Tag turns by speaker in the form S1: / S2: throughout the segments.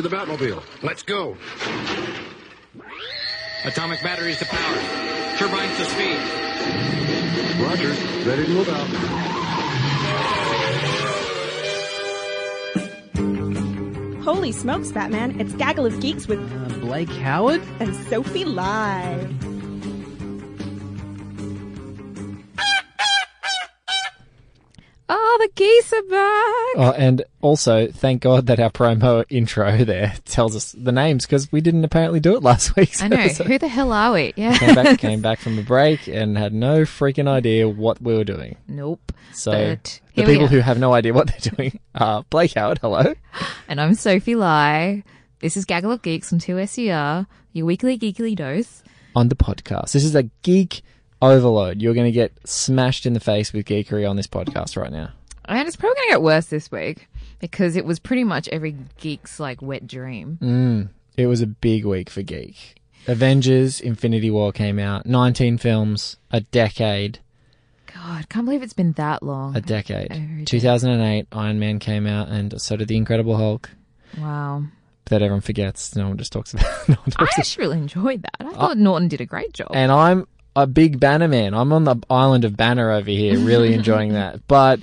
S1: To the Batmobile. Let's go.
S2: Atomic batteries to power. Turbines to speed.
S1: Roger. Ready to move out.
S3: Holy smokes, Batman. It's Gaggle of Geeks with
S4: Uh, Blake Howard?
S3: and Sophie
S5: Lai. Geese are back.
S4: Oh, and also, thank God that our promo intro there tells us the names because we didn't apparently do it last week.
S5: I know. Who the hell are we? Yeah.
S4: came back, came back from a break and had no freaking idea what we were doing.
S5: Nope.
S4: So
S5: But
S4: the people who have no idea what they're doing are Blake Howard. Hello.
S5: And I'm Sophie Lai. This is Gaggle of Geeks on 2SER, your weekly geekly dose.
S4: on the podcast. This is a geek overload. You're going to get smashed in the face with geekery on this podcast right now.
S5: And it's probably going to get worse this week because it was pretty much every geek's like wet dream.
S4: Mm, it was a big week for geek. Avengers Infinity War came out. 19 films, a decade,
S5: God, can't believe it's been that long.
S4: a decade. 2008 Iron Man came out and so did the Incredible Hulk.
S5: Wow.
S4: That everyone forgets. No one just talks about. No one
S5: I
S4: talks about.
S5: actually really enjoyed that. I thought Norton did a great job.
S4: And I'm a big Banner man. I'm on the island of Banner over here, really enjoying that. But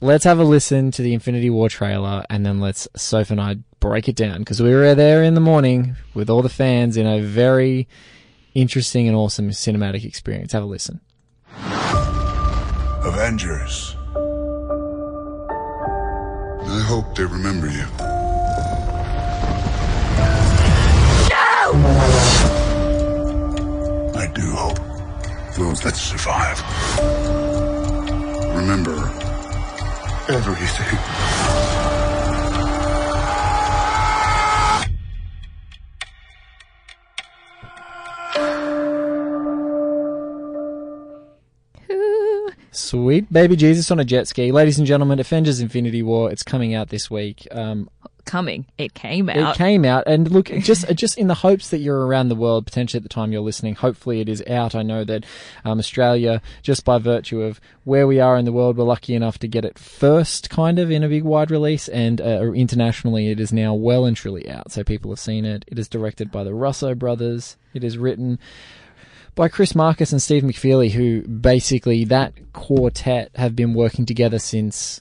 S4: let's have a listen to the Infinity War trailer and then let's Soph and I break it down because we were there in the morning with all the fans in a very interesting and awesome cinematic experience. Have a listen.
S6: Avengers. I hope they remember you. No! I do hope those that survive remember everything.
S4: Sweet baby Jesus on a jet ski. Ladies and gentlemen, Avengers Infinity War. It's coming out this week. Um,
S5: Coming. It came out.
S4: It came out, and look, just just in the hopes that you're around the world, potentially at the time you're listening. Hopefully, it is out. I know that um, Australia, just by virtue of where we are in the world, we're lucky enough to get it first, kind of in a big wide release, and uh, internationally, it is now well and truly out. So people have seen it. It is directed by the Russo brothers. It is written by Chris Markus and Steve McFeely, who basically that quartet have been working together since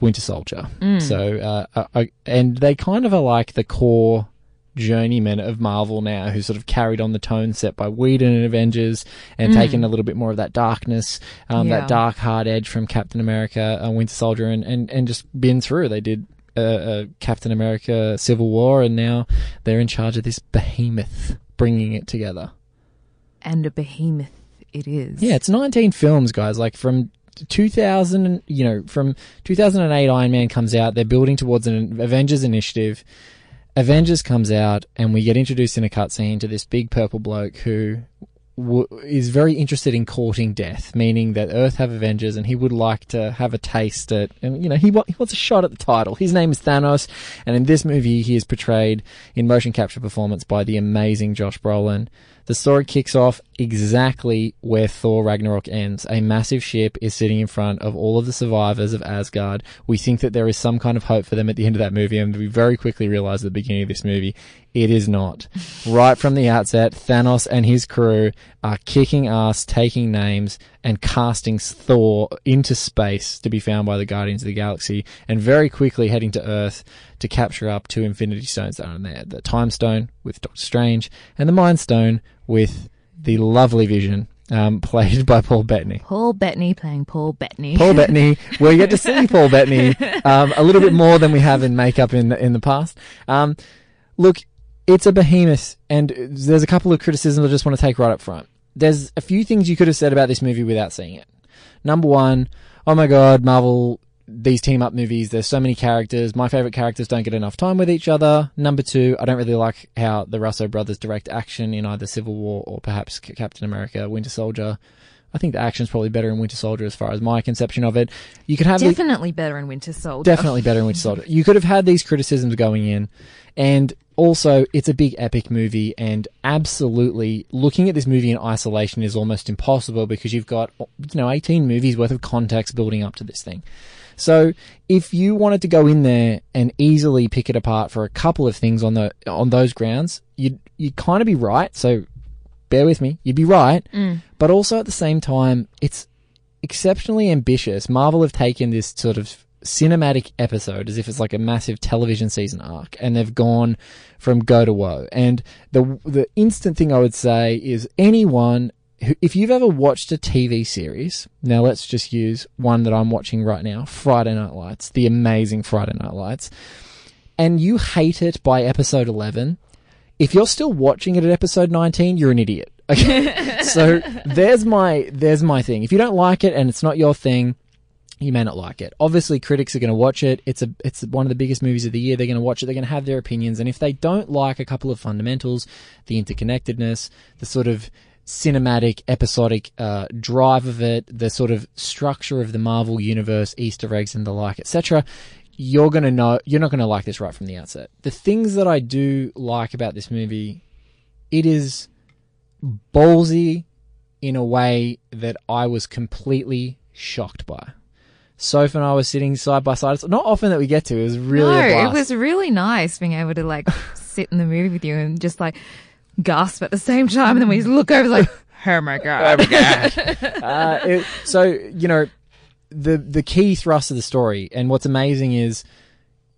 S4: Winter Soldier. So, uh, uh, and they kind of are like the core journeymen of Marvel now, who sort of carried on the tone set by Whedon and Avengers, and taken a little bit more of that darkness, um,
S5: Yeah.
S4: that dark hard edge from Captain America, uh, Winter Soldier, and, and and just been through. They did. Uh, uh, Captain America Civil War, and now they're in charge of this behemoth, bringing it together.
S5: and a behemoth it is.
S4: Yeah, it's 19 films, guys. Like from 2000, you know, from 2008, Iron Man comes out. They're building towards an Avengers initiative. Avengers comes out, and we get introduced in a cutscene to this big purple bloke who w- is very interested in courting death, meaning that Earth have Avengers, and he would like to have a taste at, and you know, he, wa- he wants a shot at the title. His name is Thanos, and in this movie, he is portrayed in motion capture performance by the amazing Josh Brolin. The story kicks off exactly where Thor Ragnarok ends. A massive ship is sitting in front of all of the survivors of Asgard. We think that there is some kind of hope for them at the end of that movie, and we very quickly realize at the beginning of this movie, it is not. right from the outset, Thanos and his crew are kicking ass, taking names, and casting Thor into space to be found by the Guardians of the Galaxy, and very quickly heading to Earth to capture up two Infinity Stones that are in there. The Time Stone with Doctor Strange, and the Mind Stone with the lovely Vision, um, played by Paul Bettany.
S5: Paul Bettany playing Paul Bettany.
S4: Paul Bettany. We get to see Paul Bettany um, a little bit more than we have in makeup in the, in the past. Um, look, it's a behemoth, and there's a couple of criticisms I just want to take right up front. There's a few things you could have said about this movie without seeing it. Number one, oh my god, Marvel, these team up movies, there's so many characters. My favorite characters don't get enough time with each other. Number two, I don't really like how the Russo brothers direct action in either Civil War or perhaps Captain America, Winter Soldier. I think the action's probably better in Winter Soldier as far as my conception of it. You could have the-
S5: Definitely better in Winter Soldier.
S4: definitely better in Winter Soldier. You could have had these criticisms going in, and also it's a big epic movie, and absolutely looking at this movie in isolation is almost impossible because you've got you know 18 movies worth of context building up to this thing. So if you wanted to go in there and easily pick it apart for a couple of things on the on those grounds, you'd you'd kind of be right. So bear with me, you'd be right. Mm. But also at the same time, it's exceptionally ambitious. Marvel have taken this sort of cinematic episode as if it's like a massive television season arc, and they've gone from go to woe. And the the instant thing I would say is anyone who, if you've ever watched a TV series, now let's just use one that I'm watching right now, Friday Night Lights, the amazing Friday Night Lights, and you hate it by episode 11, if you're still watching it at episode 19, you're an idiot. Okay. so there's my there's my thing. If you don't like it and it's not your thing, you may not like it. Obviously, critics are going to watch it. It's a it's one of the biggest movies of the year. They're going to watch it. They're going to have their opinions, and if they don't like a couple of fundamentals, the interconnectedness, the sort of cinematic, episodic uh, drive of it, the sort of structure of the Marvel universe, Easter eggs and the like, etc., you're going to know you're not going to like this right from the outset. The things that I do like about this movie, it is ballsy in a way that I was completely shocked by. Soph and I were sitting side by side. It's not often that we get to. It was really
S5: no,
S4: a blast.
S5: it was really nice being able to like sit in the movie with you and just like gasp at the same time, and then we just look over like, oh my god,
S4: uh, it, so you know the the key thrust of the story and what's amazing is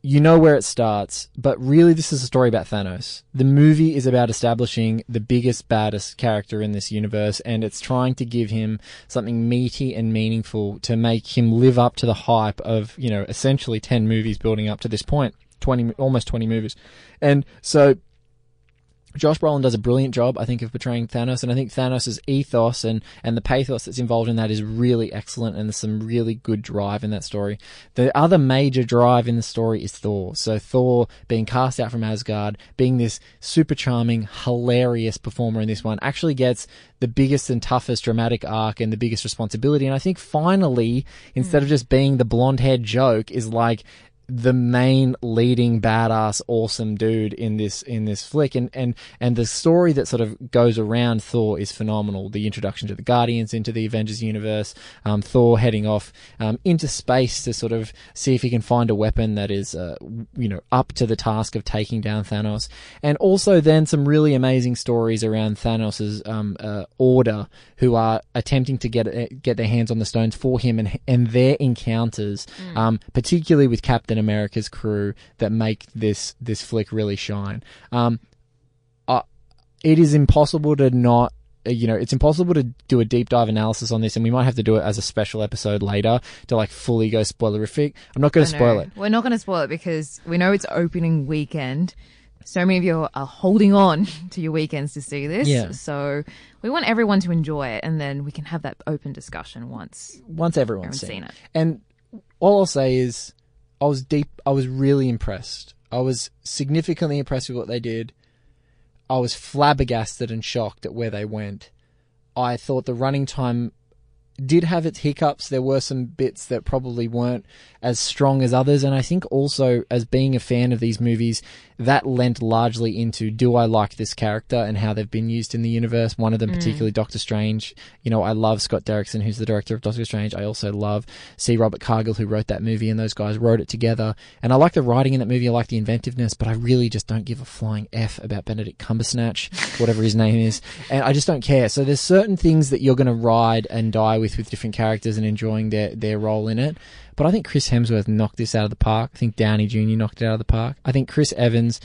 S4: you know where it starts but really this is a story about Thanos. The movie is about establishing the biggest baddest character in this universe and it's trying to give him something meaty and meaningful to make him live up to the hype of you know essentially 10 movies building up to this point 20 almost 20 movies. And so Josh Brolin does a brilliant job, I think, of portraying Thanos, and I think Thanos' ethos and, and the pathos that's involved in that is really excellent, and there's some really good drive in that story. The other major drive in the story is Thor. So Thor being cast out from Asgard, being this super charming, hilarious performer in this one, actually gets the biggest and toughest dramatic arc and the biggest responsibility. And I think finally, instead hmm. of just being the blonde haired joke, is like the main leading badass awesome dude in this in this flick. And and and the story that sort of goes around Thor is phenomenal. The introduction to the Guardians into the Avengers universe um, Thor heading off um, into space to sort of see if he can find a weapon that is uh, you know up to the task of taking down Thanos. And also then some really amazing stories around Thanos's um, uh, order who are attempting to get uh, get their hands on the stones for him and and their encounters um, particularly with Captain America's crew that make this this flick really shine. Um, uh, it is impossible to not. uh, You know, it's impossible to do a deep dive analysis on this, and we might have to do it as a special episode later to like fully go spoilerific. I'm not going to spoil it.
S5: We're not going to spoil it because we know it's opening weekend. So many of you are holding on to your weekends to see this.
S4: Yeah.
S5: So we want everyone to enjoy it, and then we can have that open discussion once.
S4: once everyone's
S5: Everyone's
S4: seen,
S5: seen
S4: it.
S5: it.
S4: And all I'll say is, I was deep. I was really impressed. I was significantly impressed with what they did. I was flabbergasted and shocked at where they went. I thought the running time did have its hiccups. There were some bits that probably weren't as strong as others, and I think also as being a fan of these movies, that lent largely into do I like this character and how they've been used in the universe. One of them, mm. particularly Doctor Strange. You know, I love Scott Derrickson, who's the director of Doctor Strange. I also love C. Robert Cargill, who wrote that movie, and those guys wrote it together. And I like the writing in that movie. I like the inventiveness, but I really just don't give a flying f about Benedict Cumbersnatch, whatever his name is, and I just don't care. So there's certain things that you're going to ride and die with with different characters and enjoying their their role in it. But I think Chris Hemsworth knocked this out of the park. I think Downey Jr. knocked it out of the park. I think Chris Evans,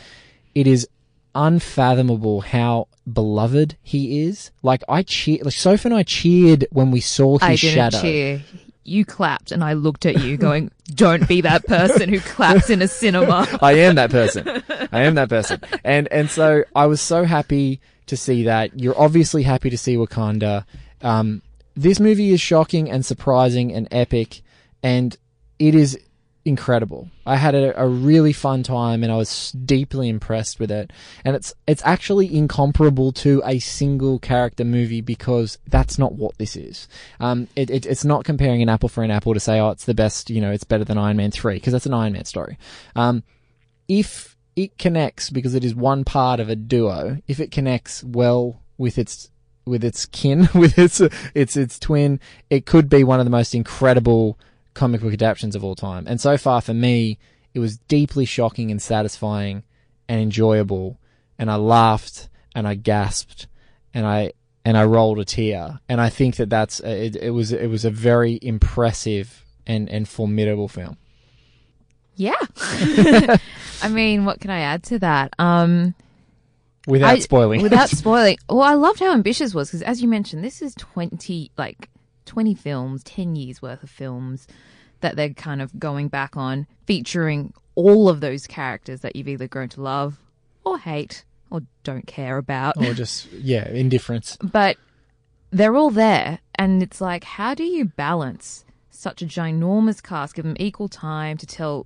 S4: it is unfathomable how beloved he is. Like I cheer, like Sophie and I cheered when we saw his
S5: I didn't
S4: shadow.
S5: cheer. You clapped, and I looked at you, going, "Don't be that person who claps in a cinema."
S4: I am that person. I am that person. And and so I was so happy to see that. You're obviously happy to see Wakanda. Um, this movie is shocking and surprising and epic, and it is incredible. I had a, a really fun time, and I was deeply impressed with it. And it's it's actually incomparable to a single character movie because that's not what this is. Um, it, it, it's not comparing an apple for an apple to say, oh, it's the best. You know, it's better than Iron Man three because that's an Iron Man story. Um, if it connects because it is one part of a duo, if it connects well with its with its kin, with its its its twin, it could be one of the most incredible comic book adaptations of all time. And so far for me, it was deeply shocking and satisfying and enjoyable. And I laughed and I gasped and I and I rolled a tear. And I think that that's it, it was it was a very impressive and and formidable film.
S5: Yeah. I mean, what can I add to that? Um,
S4: Without
S5: I-
S4: spoiling.
S5: Without spoiling. Well, I loved how ambitious it was because, as you mentioned, this is twenty like twenty films, ten years worth of films that they're kind of going back on, featuring all of those characters that you've either grown to love or hate or don't care about.
S4: or just yeah, indifference.
S5: but they're all there and it's like how do you balance such a ginormous cast give them equal time to tell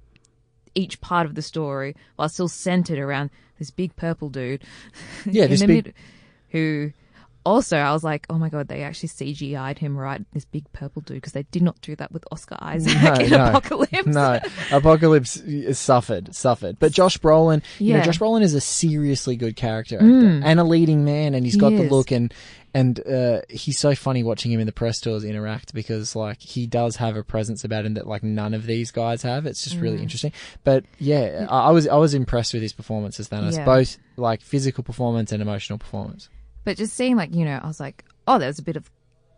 S5: each part of the story while still centered around this big purple dude
S4: Yeah, this big
S5: mid- who also I was like, oh my god, they actually CGI'd him right, this big purple dude, because they did not do that with Oscar Isaac
S4: No,
S5: in
S4: no.
S5: Apocalypse.
S4: No, Apocalypse is suffered, suffered. But Josh Brolin, you know, Josh Brolin is a seriously good character actor and a leading man, and he's got the
S5: is.
S4: look and and uh, he's so funny watching him in the press tours interact because like he does have a presence about him that like none of these guys have. It's just really interesting. But yeah, I, I was I was impressed with his performance as Thanos,
S5: Yeah.
S4: both like physical performance and emotional performance.
S5: But just seeing like, you know, I was like, oh, there's a bit of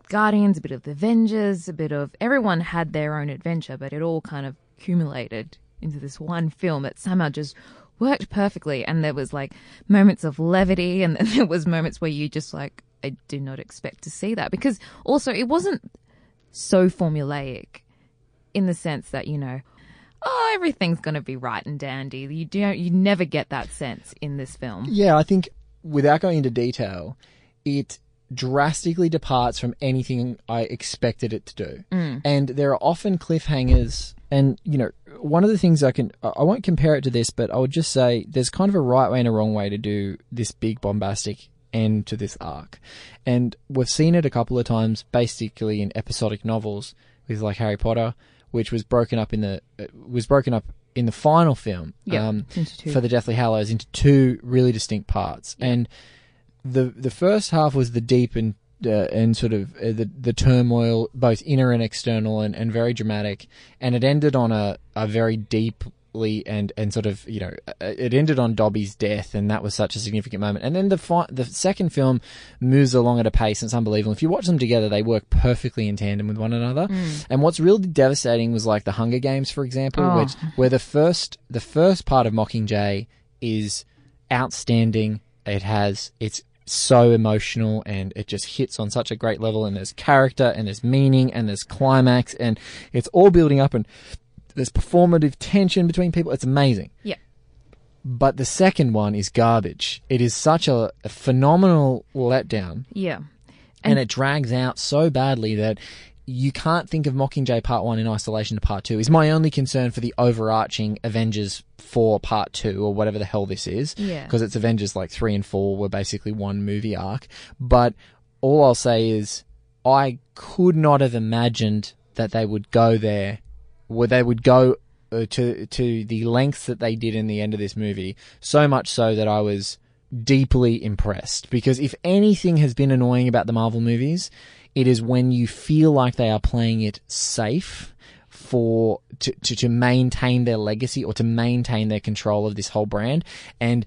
S5: Guardians, a bit of the Avengers, a bit of everyone had their own adventure, but it all kind of accumulated into this one film that somehow just worked perfectly. And there was like moments of levity, and then there was moments where you just like, I did not expect to see that because also it wasn't so formulaic in the sense that you know. Oh, everything's going to be right and dandy. You don't. You never get that sense in this film.
S4: Yeah, I think without going into detail, it drastically departs from anything I expected it to do. And there are often cliffhangers. And, you know, one of the things I can, I I won't compare it to this, but I would just say there's kind of a right way and a wrong way to do this big bombastic end to this arc. And we've seen it a couple of times, basically in episodic novels with like Harry Potter, which was broken up in the, uh, was broken up in the final film.
S5: Yeah,
S4: um, for the Deathly Hallows into two really distinct parts, and the the first half was the deep and uh, and sort of uh, the the turmoil, both inner and external, and, and very dramatic, and it ended on a, a very deeply and and sort of you know uh, it ended on Dobby's death, and that was such a significant moment. And then the fi- the second film moves along at a pace, and it's unbelievable. If you watch them together, they work perfectly in tandem with one another. And what's really devastating was like the Hunger Games, for example,
S5: Oh.
S4: which where the first the first part of Mockingjay is outstanding. It has it's so emotional and it just hits on such a great level and there's character and there's meaning and there's climax and it's all building up and there's performative tension between people. It's amazing.
S5: Yeah.
S4: But the second one is garbage. It is such a, a phenomenal letdown
S5: Yeah.
S4: and, it drags out so badly that you can't think of Mockingjay Part 1 in isolation to Part 2 is my only concern for the overarching Avengers 4 Part 2 or whatever the hell this is.
S5: Yeah.
S4: Because it's Avengers like 3 and 4 were basically one movie arc. But all I'll say is I could not have imagined that they would go there, where they would go uh, to to the lengths that they did in the end of this movie. So much so that I was deeply impressed because if anything has been annoying about the Marvel movies, it is when you feel like they are playing it safe for to, to, to maintain their legacy or to maintain their control of this whole brand. And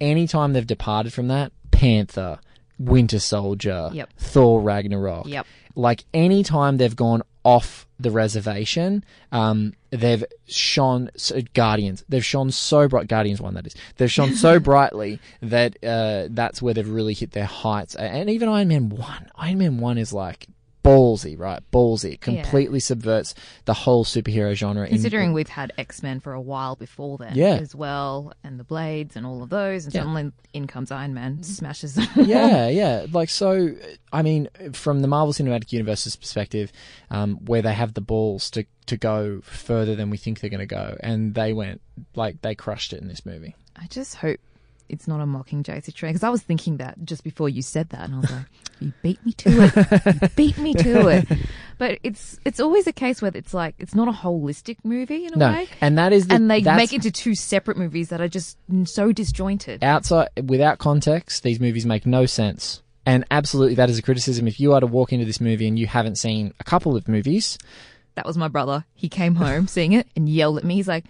S4: anytime they've departed from that, Panther, Winter Soldier,
S5: Yep.
S4: Thor Ragnarok,
S5: Yep.
S4: like anytime they've gone off the reservation, um, they've shone so, Guardians. They've shone so bright. Guardians one that is. They've shone so brightly that uh, that's where they've really hit their heights. And even Iron Man one. Iron Man one is like ballsy, right? Ballsy. It
S5: Yeah.
S4: completely subverts the whole superhero genre. in-
S5: Considering we've had X Men for a while before then,
S4: Yeah.
S5: as well, and the Blades and all of those, and
S4: Yeah.
S5: suddenly in comes Iron Man, smashes
S4: yeah, yeah. Like so, I mean, from the Marvel Cinematic Universe's perspective, um, where they have the balls to to go further than we think they're going to go, and they went like they crushed it in this movie.
S5: I just hope it's not a Mockingjay situation because I was thinking that just before you said that, and I was like, "You beat me to it. You beat me to it." But it's it's always a case where it's like it's not a holistic movie in a
S4: No,
S5: way,
S4: and that is the,
S5: and they make it into two separate movies that are just so disjointed.
S4: outside without context. These movies make no sense. And absolutely, that is a criticism. If you are to walk into this movie and you haven't seen a couple of movies,
S5: That was my brother. He came home seeing it and yelled at me. He's like,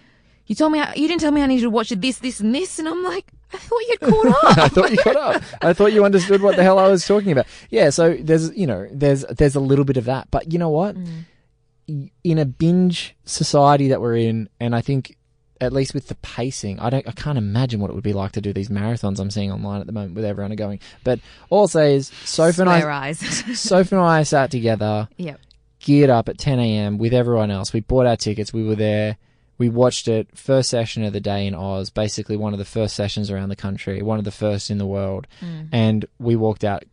S5: "You told me I, you didn't tell me I needed to watch this, this, and this." And I'm like, "I thought you'd caught up."
S4: I thought you caught up. I thought you understood what the hell I was talking about. Yeah, so there's you know there's there's a little bit of that, but you know what? Mm. In a binge society that we're in, and I think at least with the pacing, I don't I can't imagine what it would be like to do these marathons I'm seeing online at the moment with everyone going. But all I'll say is Sophie and I. Sophie and I sat together
S5: yep.
S4: geared up at 10 a.m. with everyone else. We bought our tickets. We were there. We watched it. First session of the day in Oz. Basically, one of the first sessions around the country. One of the first in the world. Mm. And we walked out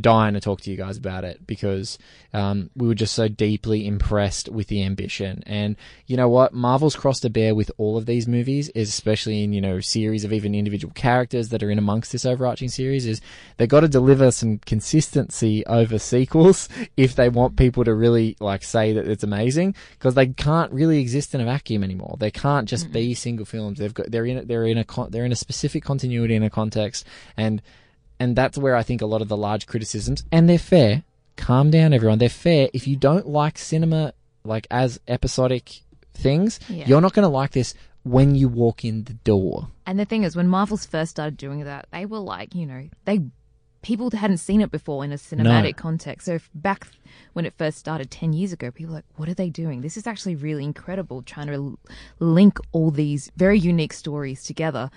S4: dying to talk to you guys about it because um, we were just so deeply impressed with the ambition. And you know what? Marvel's crossed a bear with all of these movies, especially in you know series of even individual characters that are in amongst this overarching series. Is they've got to deliver some consistency over sequels if they want people to really like say that it's amazing because they can't really exist in a vacuum anymore. They can't just be single films. They've got they're in they're in a they're in a specific continuity in a context and and that's where I think a lot of the large criticisms, and they're fair. Calm down, everyone. They're fair. If you don't like cinema, like as episodic things,
S5: Yeah.
S4: you're not going to like this when you walk in the door.
S5: And the thing is, when Marvel's first started doing that, they were like, you know, they people hadn't seen it before in a cinematic context. So if back when it first started ten years ago, people were like, what are they doing? This is actually really incredible, trying to l- link all these very unique stories together.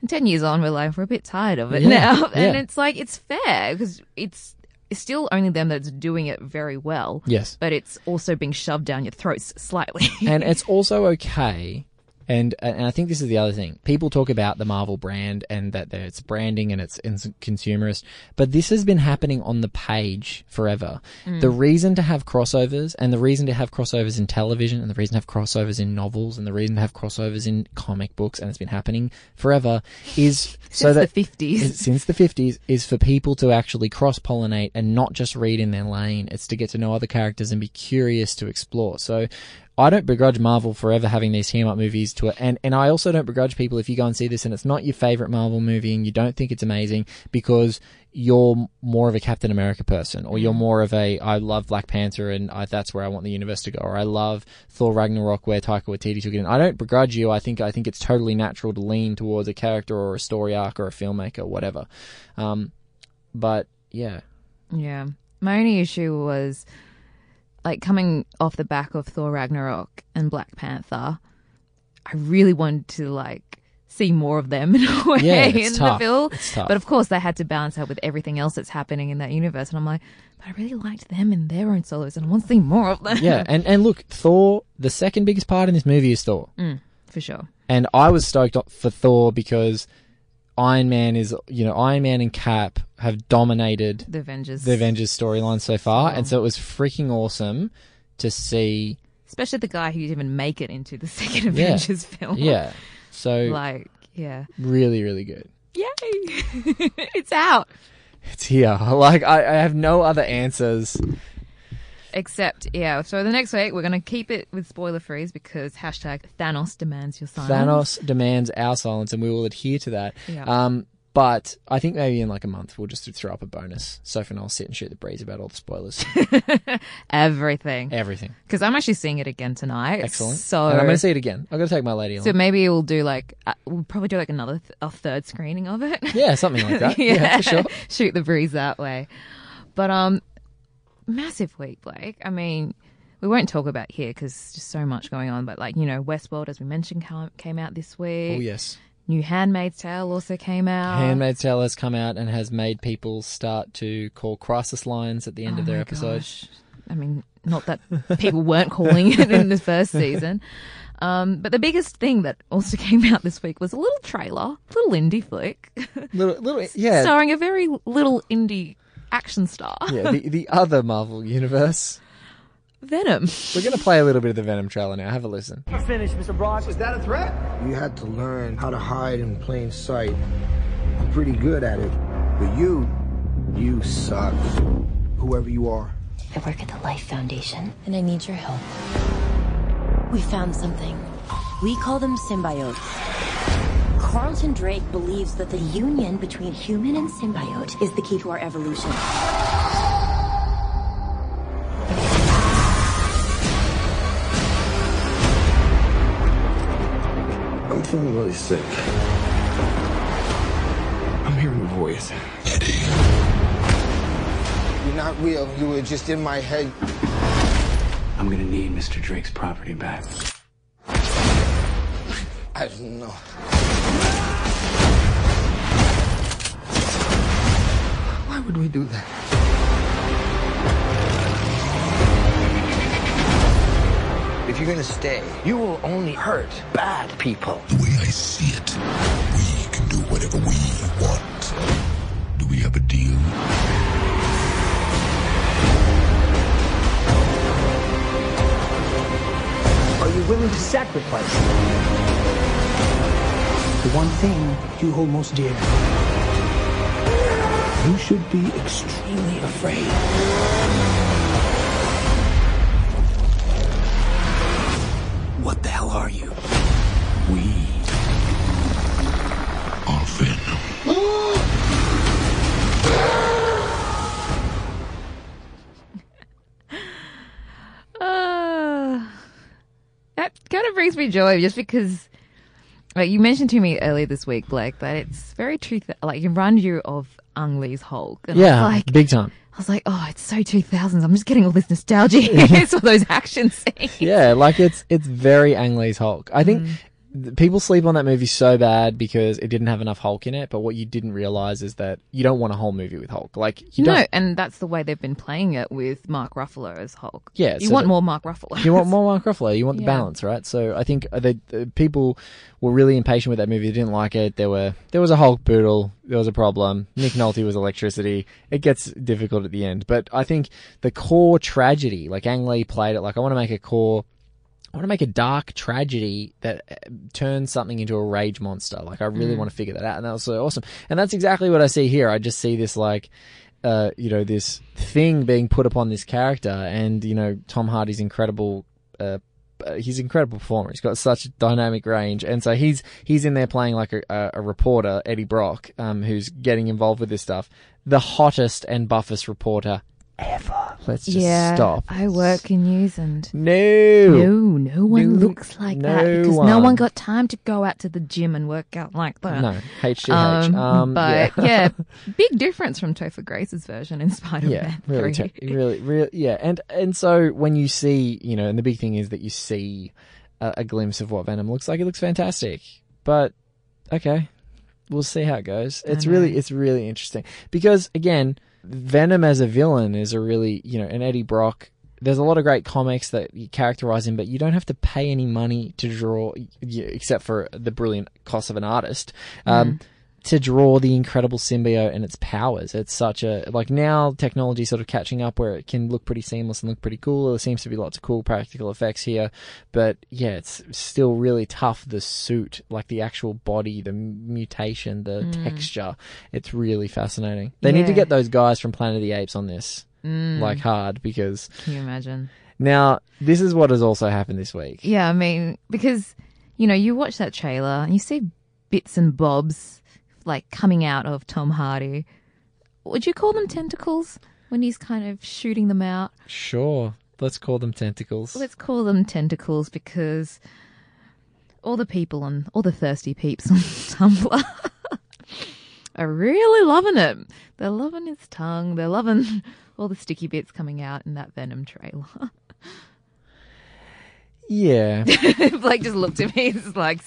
S5: And ten years on, we're like, we're a bit tired of it
S4: Yeah,
S5: now, and
S4: yeah.
S5: it's like it's fair because it's. It's still only them that's doing it very well.
S4: Yes.
S5: But it's also being shoved down your throats slightly.
S4: and it's also okay. And and I think this is the other thing. People talk about the Marvel brand and that it's branding and it's, it's consumerist, but this has been happening on the page forever. Mm. The reason to have crossovers and the reason to have crossovers in television and the reason to have crossovers in novels and the reason to have crossovers in comic books and it's been happening forever is so that
S5: the 50s.
S4: is- since the 50s is for people to actually cross pollinate and not just read in their lane. It's to get to know other characters and be curious to explore. So I don't begrudge Marvel for ever having these team up movies to it. And, and I also don't begrudge people if you go and see this and it's not your favorite Marvel movie and you don't think it's amazing because you're more of a Captain America person or you're more of a, I love Black Panther and I, that's where I want the universe to go or I love Thor Ragnarok where Taika Waititi took it in. I don't begrudge you. I think, I think it's totally natural to lean towards a character or a story arc or a filmmaker, or whatever. Um, but yeah,
S5: Yeah. My only issue was like coming off the back of Thor Ragnarok and Black Panther, I really wanted to like see more of them in a way
S4: Yeah,
S5: in
S4: tough.
S5: the film. But of course they had to balance out with everything else that's happening in that universe. And I'm like, but I really liked them in their own solos and I want to see more of them.
S4: yeah. And, and look, Thor, the second biggest part in this movie is Thor.
S5: Mm, for sure.
S4: And I was stoked for Thor because Iron Man is, you know, Iron Man and Cap have dominated
S5: The Avengers.
S4: the Avengers storyline so far. And so it was freaking awesome to see.
S5: Especially the guy who didn't even make it into the second
S4: Yeah.
S5: Avengers film.
S4: Yeah. So
S5: Like, yeah.
S4: really, really good.
S5: Yay! it's out.
S4: It's here. Like, I, I have no other answers.
S5: Except, yeah. So the next week we're going to keep it with spoiler freeze because hashtag Thanos demands your silence.
S4: Thanos demands our silence, and we will adhere to that.
S5: Yeah.
S4: Um, but I think maybe in like a month we'll just throw up a bonus. Sophie and I'll sit and shoot the breeze about all the spoilers,
S5: Everything.
S4: everything.
S5: Because I'm actually seeing it again tonight.
S4: Excellent.
S5: So,
S4: and I'm going to see it again. I'm going to take my lady along.
S5: so maybe we'll do like uh, we'll probably do like another th- a third screening of it.
S4: yeah, something like that. yeah. for sure.
S5: Shoot the breeze that way. But um, massive week, Blake. I mean, we won't talk about here because just so much going on. But like you know, Westworld, as we mentioned, came out this week.
S4: Oh yes.
S5: New Handmaid's Tale also came out.
S4: Handmaid's Tale has come out and has made people start to call crisis lines at the end
S5: Oh
S4: of their
S5: my
S4: episode.
S5: I mean, not that people weren't calling it in the first season. Um, but the biggest thing that also came out this week was a little trailer, little indie flick,
S4: Little, little, yeah,
S5: starring a very little indie action star,
S4: yeah. The the other Marvel universe.
S5: Venom.
S4: We're going to play a little bit of the Venom trailer now. Have a listen.
S7: Finish, Mr. Brock.
S8: Is that a threat?
S9: You had to learn how to hide in plain sight. I'm pretty good at it. But you, you suck. Whoever you are.
S10: I work at the Life Foundation, and I need your help. We found something. We call them symbiotes. Carlton Drake believes that the union between human and symbiote is the key to our evolution.
S1: I'm feeling really sick. I'm hearing a voice. Eddie.
S9: You're not real. You were just in my head.
S7: I'm gonna need Mr. Drake's property back.
S9: I don't know. Why would we do that? If you're gonna stay, you will only hurt bad people.
S6: The way I see it, we can do whatever we want. Do we have a deal?
S8: Are you willing to sacrifice the one thing you hold most dear? You should be extremely afraid. What the hell are you?
S6: We are Venom.
S5: Uh, that kind of brings me joy just because like you mentioned to me earlier this week, Blake, that it's very true like it reminds you of Ang Lee's Hulk. And
S4: Yeah,
S5: like
S4: big time.
S5: I was like, oh, it's so 2000s. I'm just getting all this nostalgia for those action scenes.
S4: Yeah, like it's it's very Ang Lee's Hulk. I
S5: Mm.
S4: think th- people sleep on that movie so bad because it didn't have enough Hulk in it. But what you didn't realize is that you don't want a whole movie with Hulk. Like you
S5: no,
S4: don't.
S5: and that's the way they've been playing it with Mark Ruffalo as Hulk.
S4: Yeah,
S5: you
S4: so
S5: want more Mark Ruffalo.
S4: You want more Mark Ruffalo. You want the
S5: Yeah.
S4: balance, right? So I think the, the people were really impatient with that movie. They didn't like it. There were there was a Hulk boodle. There was a problem. Nick Nolte was electricity. It gets difficult at the end, but I think the core tragedy, like Ang Lee played it, like I want to make a core. I want to make a dark tragedy that uh, turns something into a rage monster. Like I really
S5: Mm.
S4: want to figure that out, and that was so awesome. And that's exactly what I see here. I just see this like, uh, you know, this thing being put upon this character, and you know, Tom Hardy's incredible. Uh, uh, he's an incredible performer. He's got such a dynamic range, and so he's he's in there playing like a, a, a reporter, Eddie Brock, um, who's getting involved with this stuff. The hottest and buffest reporter ever. Let's just
S5: yeah,
S4: stop.
S5: I work in news and
S4: No,
S5: no, no one
S4: No-
S5: looks like
S4: no
S5: that because no
S4: one.
S5: one got time to go out to the gym and work out like that.
S4: no, HGH.
S5: Um,
S4: Um,
S5: but
S4: yeah.
S5: yeah. big difference from Topher Grace's version in Spider-Man
S4: yeah, really,
S5: 3.
S4: ter- really, really, yeah, and and so when you see, you know, and the big thing is that you see a, a glimpse of what Venom looks like. It looks fantastic, but okay, we'll see how it goes. It's really, it's really interesting because again, Venom as a villain is a really, you know, and Eddie Brock. There's a lot of great comics that you characterize him, but you don't have to pay any money to draw, except for the brilliant cost of an artist. Um, to draw the incredible symbiote and its powers. It's such a like now technology sort of catching up where it can look pretty seamless and look pretty cool. There seems to be lots of cool practical effects here, but yeah, it's still really tough. The suit, like the actual body, the mutation, the mm. texture, it's really fascinating. They need to get those guys from Planet of the Apes on this. Mm. Like hard because
S5: Can you imagine?
S4: now this is what has also happened this week.
S5: Yeah, I mean, because, you know, you watch that trailer and you see bits and bobs like coming out of Tom Hardy. Would you call them tentacles when he's kind of shooting them out?
S4: Sure, let's call them tentacles.
S5: Let's call them tentacles because all the people on all the thirsty peeps on Tumblr are really loving it. They're loving his tongue. They're loving all the sticky bits coming out in that Venom trailer.
S4: yeah.
S5: Blake just looked at me. It's like,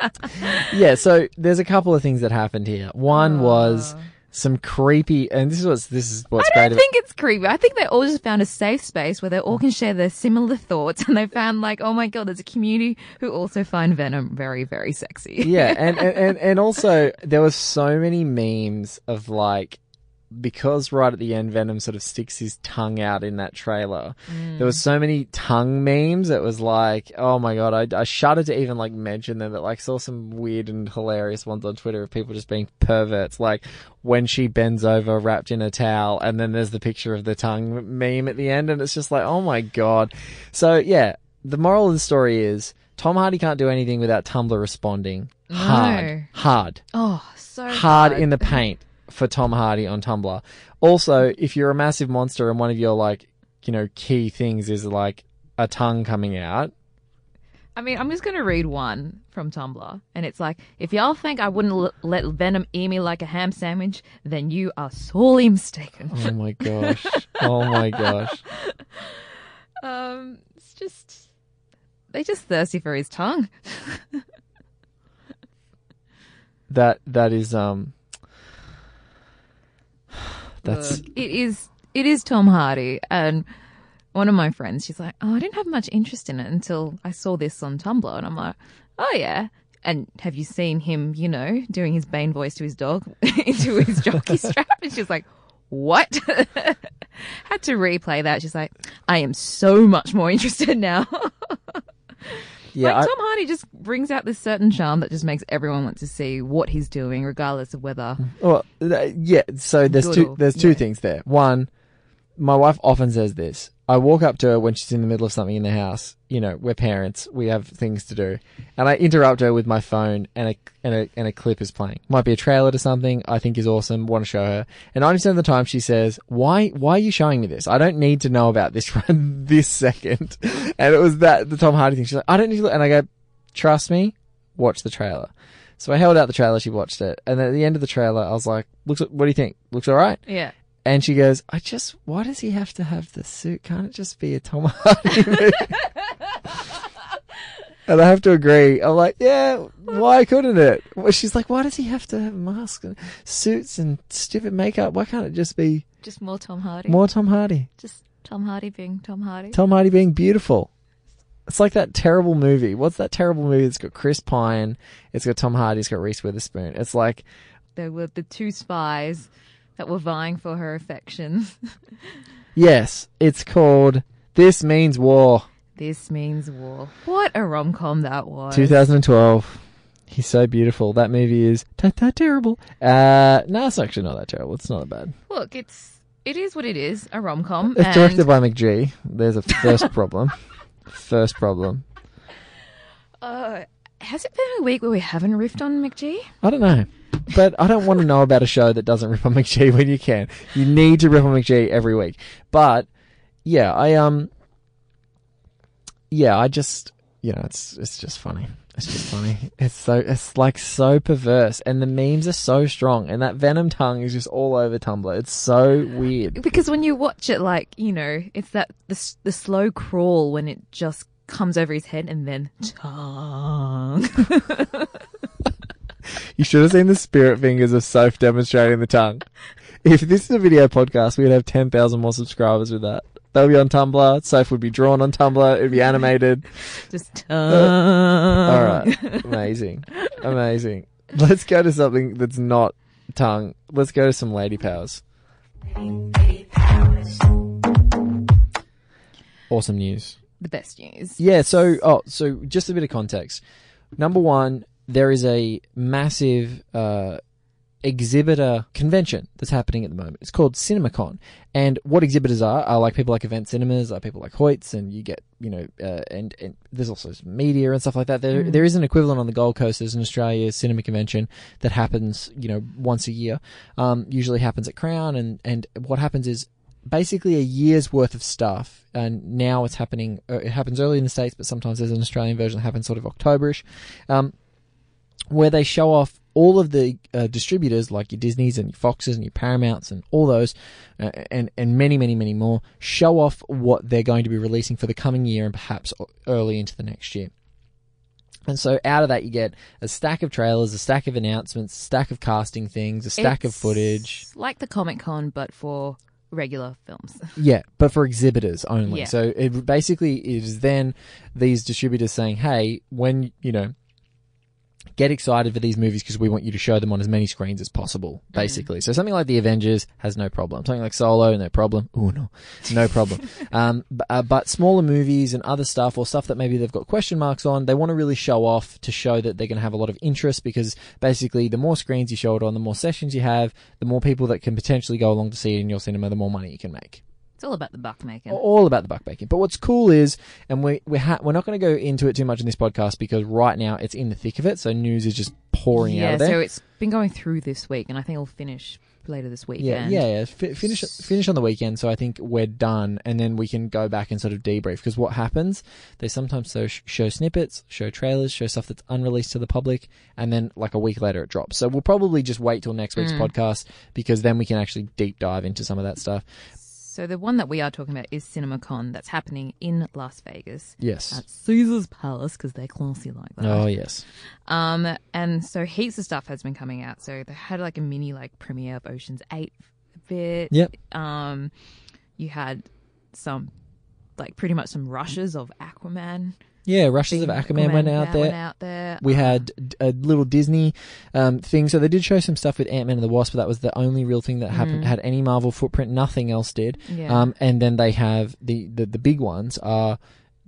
S4: yeah, so there's a couple of things that happened here. One was some creepy, and this is what's this is what's
S5: I don't think it's creepy. I think they all just found a safe space where they all can share their similar thoughts, and they found like, oh my god, there's a community who also find Venom very, very sexy.
S4: yeah, and, and and and also there were so many memes of like because right at the end Venom sort of sticks his tongue out in that trailer. Mm. There was so many tongue memes. It was like, oh my god, I, I shuddered to even like mention them. But like saw some weird and hilarious ones on Twitter of people just being perverts. Like when she bends over wrapped in a towel, and then there's the picture of the tongue meme at the end, and it's just like, oh my god. So yeah, the moral of the story is. Tom Hardy can't do anything without Tumblr responding. Hard.
S5: No.
S4: Hard.
S5: Oh, so
S4: Hard in the paint for Tom Hardy on Tumblr. Also, if you're a massive monster and one of your like, you know, key things is like a tongue coming out,
S5: I mean, I'm just going to read one from Tumblr, and it's like, if y'all think I wouldn't l- let Venom eat me like a ham sandwich, then you are sorely mistaken.
S4: Oh my gosh. Oh my gosh.
S5: Um, it's just they just thirsty for his tongue.
S4: That that is um. That's
S5: Look, it is it is Tom Hardy, and one of my friends, she's like, "Oh, I didn't have much interest in it until I saw this on Tumblr," and I'm like, "Oh yeah." And have you seen him, you know, doing his Bane voice to his dog into his jockey strap? And she's like, what? Had to replay that. She's like, I am so much more interested now.
S4: Yeah.
S5: like
S4: I-
S5: Tom Hardy just brings out this certain charm that just makes everyone want to see what he's doing, regardless of whether.
S4: Well, yeah. So there's
S5: Good
S4: two.
S5: or-
S4: There's two
S5: yeah.
S4: things there. One, my wife often says this. I walk up to her when she's in the middle of something in the house. You know, we're parents. We have things to do, and I interrupt her with my phone, and a and a and a clip is playing. Might be a trailer to something I think is awesome. Want to show her, and ninety percent of the time she says, "Why? Why are you showing me this? I don't need to know about this right this second. And it was that the Tom Hardy thing. She's like, "I don't need to," and I go, "Trust me, watch the trailer." So I held out the trailer. She watched it, and at the end of the trailer, I was like, "Looks. What do you think? Looks all right."
S5: Yeah.
S4: And she goes, "I just. Why does he have to have the suit? Can't it just be a Tom Hardy movie?" and I have to agree. I'm like, "Yeah. Why couldn't it?" Well, she's like, "Why does he have to have masks and suits and stupid makeup? Why can't it just be
S5: Just more Tom Hardy.
S4: more Tom Hardy?
S5: Just Tom Hardy being Tom Hardy.
S4: Tom Hardy being beautiful." It's like that terrible movie. What's that terrible movie? It's got Chris Pine. It's got Tom Hardy. It's got Reese Witherspoon. It's like
S5: There were the two spies that were vying for her affections.
S4: Yes, it's called This Means War.
S5: this means war. What a rom com that was.
S4: 2012. He's so beautiful. That movie is ta terrible. Uh, no, it's actually not that terrible. It's not that bad.
S5: Look, it's it is what it is, a rom com.
S4: It's directed by McG. There's a first problem. First problem.
S5: Uh, has it been a week where we haven't riffed on McG?
S4: I don't know. But I don't want to know about a show that doesn't rip on McG when you can. You need to rip on McG every week. But yeah, I um yeah, I just you know, it's it's just funny. It's just funny. It's so it's like so perverse and the memes are so strong and that venom tongue is just all over Tumblr. It's so weird.
S5: Because when you watch it, like you know, it's that the the slow crawl when it just comes over his head and then tongue.
S4: You should have seen the spirit fingers of Soph demonstrating the tongue. If this is a video podcast, we'd have 10,000 more subscribers with that. They'll be on Tumblr. Soph would be drawn on Tumblr. It would be animated.
S5: just tongue.
S4: Uh, all right. Amazing. Amazing. Let's go to something that's not tongue. Let's go to some lady powers. Awesome news.
S5: The best news.
S4: Yeah, so oh, so just a bit of context. Number one, there is a massive uh, exhibitor convention that's happening at the moment. It's called CinemaCon, and what exhibitors are are like people like Event Cinemas, are people like Hoyts, and you get you know, uh, and and there's also media and stuff like that. There
S5: Mm.
S4: there is an equivalent on the Gold Coast. There's an Australia cinema convention that happens you know once a year. Um, usually happens at Crown, and and what happens is basically a year's worth of stuff and now it's happening uh, it happens early in the states but sometimes there's an australian version that happens sort of octoberish um, where they show off all of the uh, distributors like your disneys and your foxes and your paramounts and all those uh, and and many many many more show off what they're going to be releasing for the coming year and perhaps early into the next year. And so out of that you get a stack of trailers a stack of announcements a stack of casting things a stack of footage.
S5: like the Comic Con, but for regular films.
S4: Yeah, but for exhibitors only.
S5: Yeah.
S4: So it basically is then these distributors saying, "Hey, when you know, get excited for these movies because we want you to show them on as many screens as possible." Basically, so something like the Avengers has no problem. Something like Solo, no problem. Oh no, no problem. um, but, uh, but smaller movies and other stuff or stuff that maybe they've got question marks on, they want to really show off to show that they're going to have a lot of interest because basically the more screens you show it on, the more sessions you have, the more people that can potentially go along to see it in your cinema, the more money you can make
S5: It's all about the buck making.
S4: all about the buck bacon. But what's cool is, and we we ha- we're not going to go into it too much in this podcast because right now it's in the thick of it. So news is just pouring
S5: yeah,
S4: out of there.
S5: so it's been going through this week, and I think it'll finish later this
S4: yeah,
S5: weekend.
S4: yeah, yeah. Fi finish finish on the weekend, so I think we're done, and then we can go back and sort of debrief. Because what happens, they sometimes so show snippets, show trailers, show stuff that's unreleased to the public, and then like a week later it drops. So we'll probably just wait till next week's
S5: Mm.
S4: podcast because then we can actually deep dive into some of that stuff.
S5: So the one that we are talking about is CinemaCon that's happening in Las Vegas.
S4: Yes.
S5: At Caesars Palace because they're classy like that.
S4: Oh yes.
S5: Um, and so heaps of stuff has been coming out. So they had like a mini like premiere of Ocean's Eight a bit.
S4: Yep.
S5: Um, you had some like pretty much some rushes of Aquaman.
S4: Yeah, Rushes of
S5: Big
S4: Aquaman went out there.
S5: Went out there.
S4: We had a little Disney um, thing, so they did show some stuff with Ant Man and the Wasp, but that was the only real thing that happened
S5: Mm.
S4: had any Marvel footprint. Nothing else did.
S5: Yeah.
S4: Um, and then they have the, the the big ones are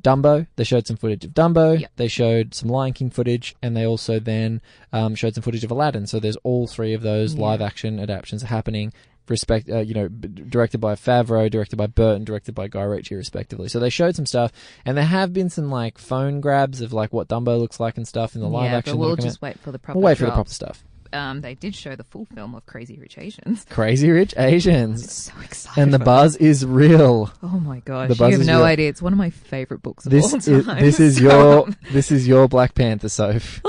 S4: Dumbo. They showed some footage of Dumbo.
S5: Yep.
S4: They showed some Lion King footage, and they also then um, showed some footage of Aladdin. So there's all three of those
S5: Yeah.
S4: live action adaptations happening. Respect, uh, you know, b- directed by Favreau, directed by Burton, directed by Guy Ritchie, respectively. So they showed some stuff, and there have been some like phone grabs of like what Dumbo looks like and stuff in the live
S5: yeah,
S4: action.
S5: but we'll just wait for the proper.
S4: We'll wait for the proper stuff.
S5: Um, they did show the full film of Crazy Rich Asians.
S4: Crazy Rich Asians.
S5: So excited!
S4: and the buzz is real.
S5: Oh my gosh!
S4: The buzz you
S5: have
S4: is
S5: no
S4: real.
S5: idea. It's one of my favorite books of
S4: This
S5: all
S4: is
S5: time.
S4: this is your this is your Black Panther, Soph.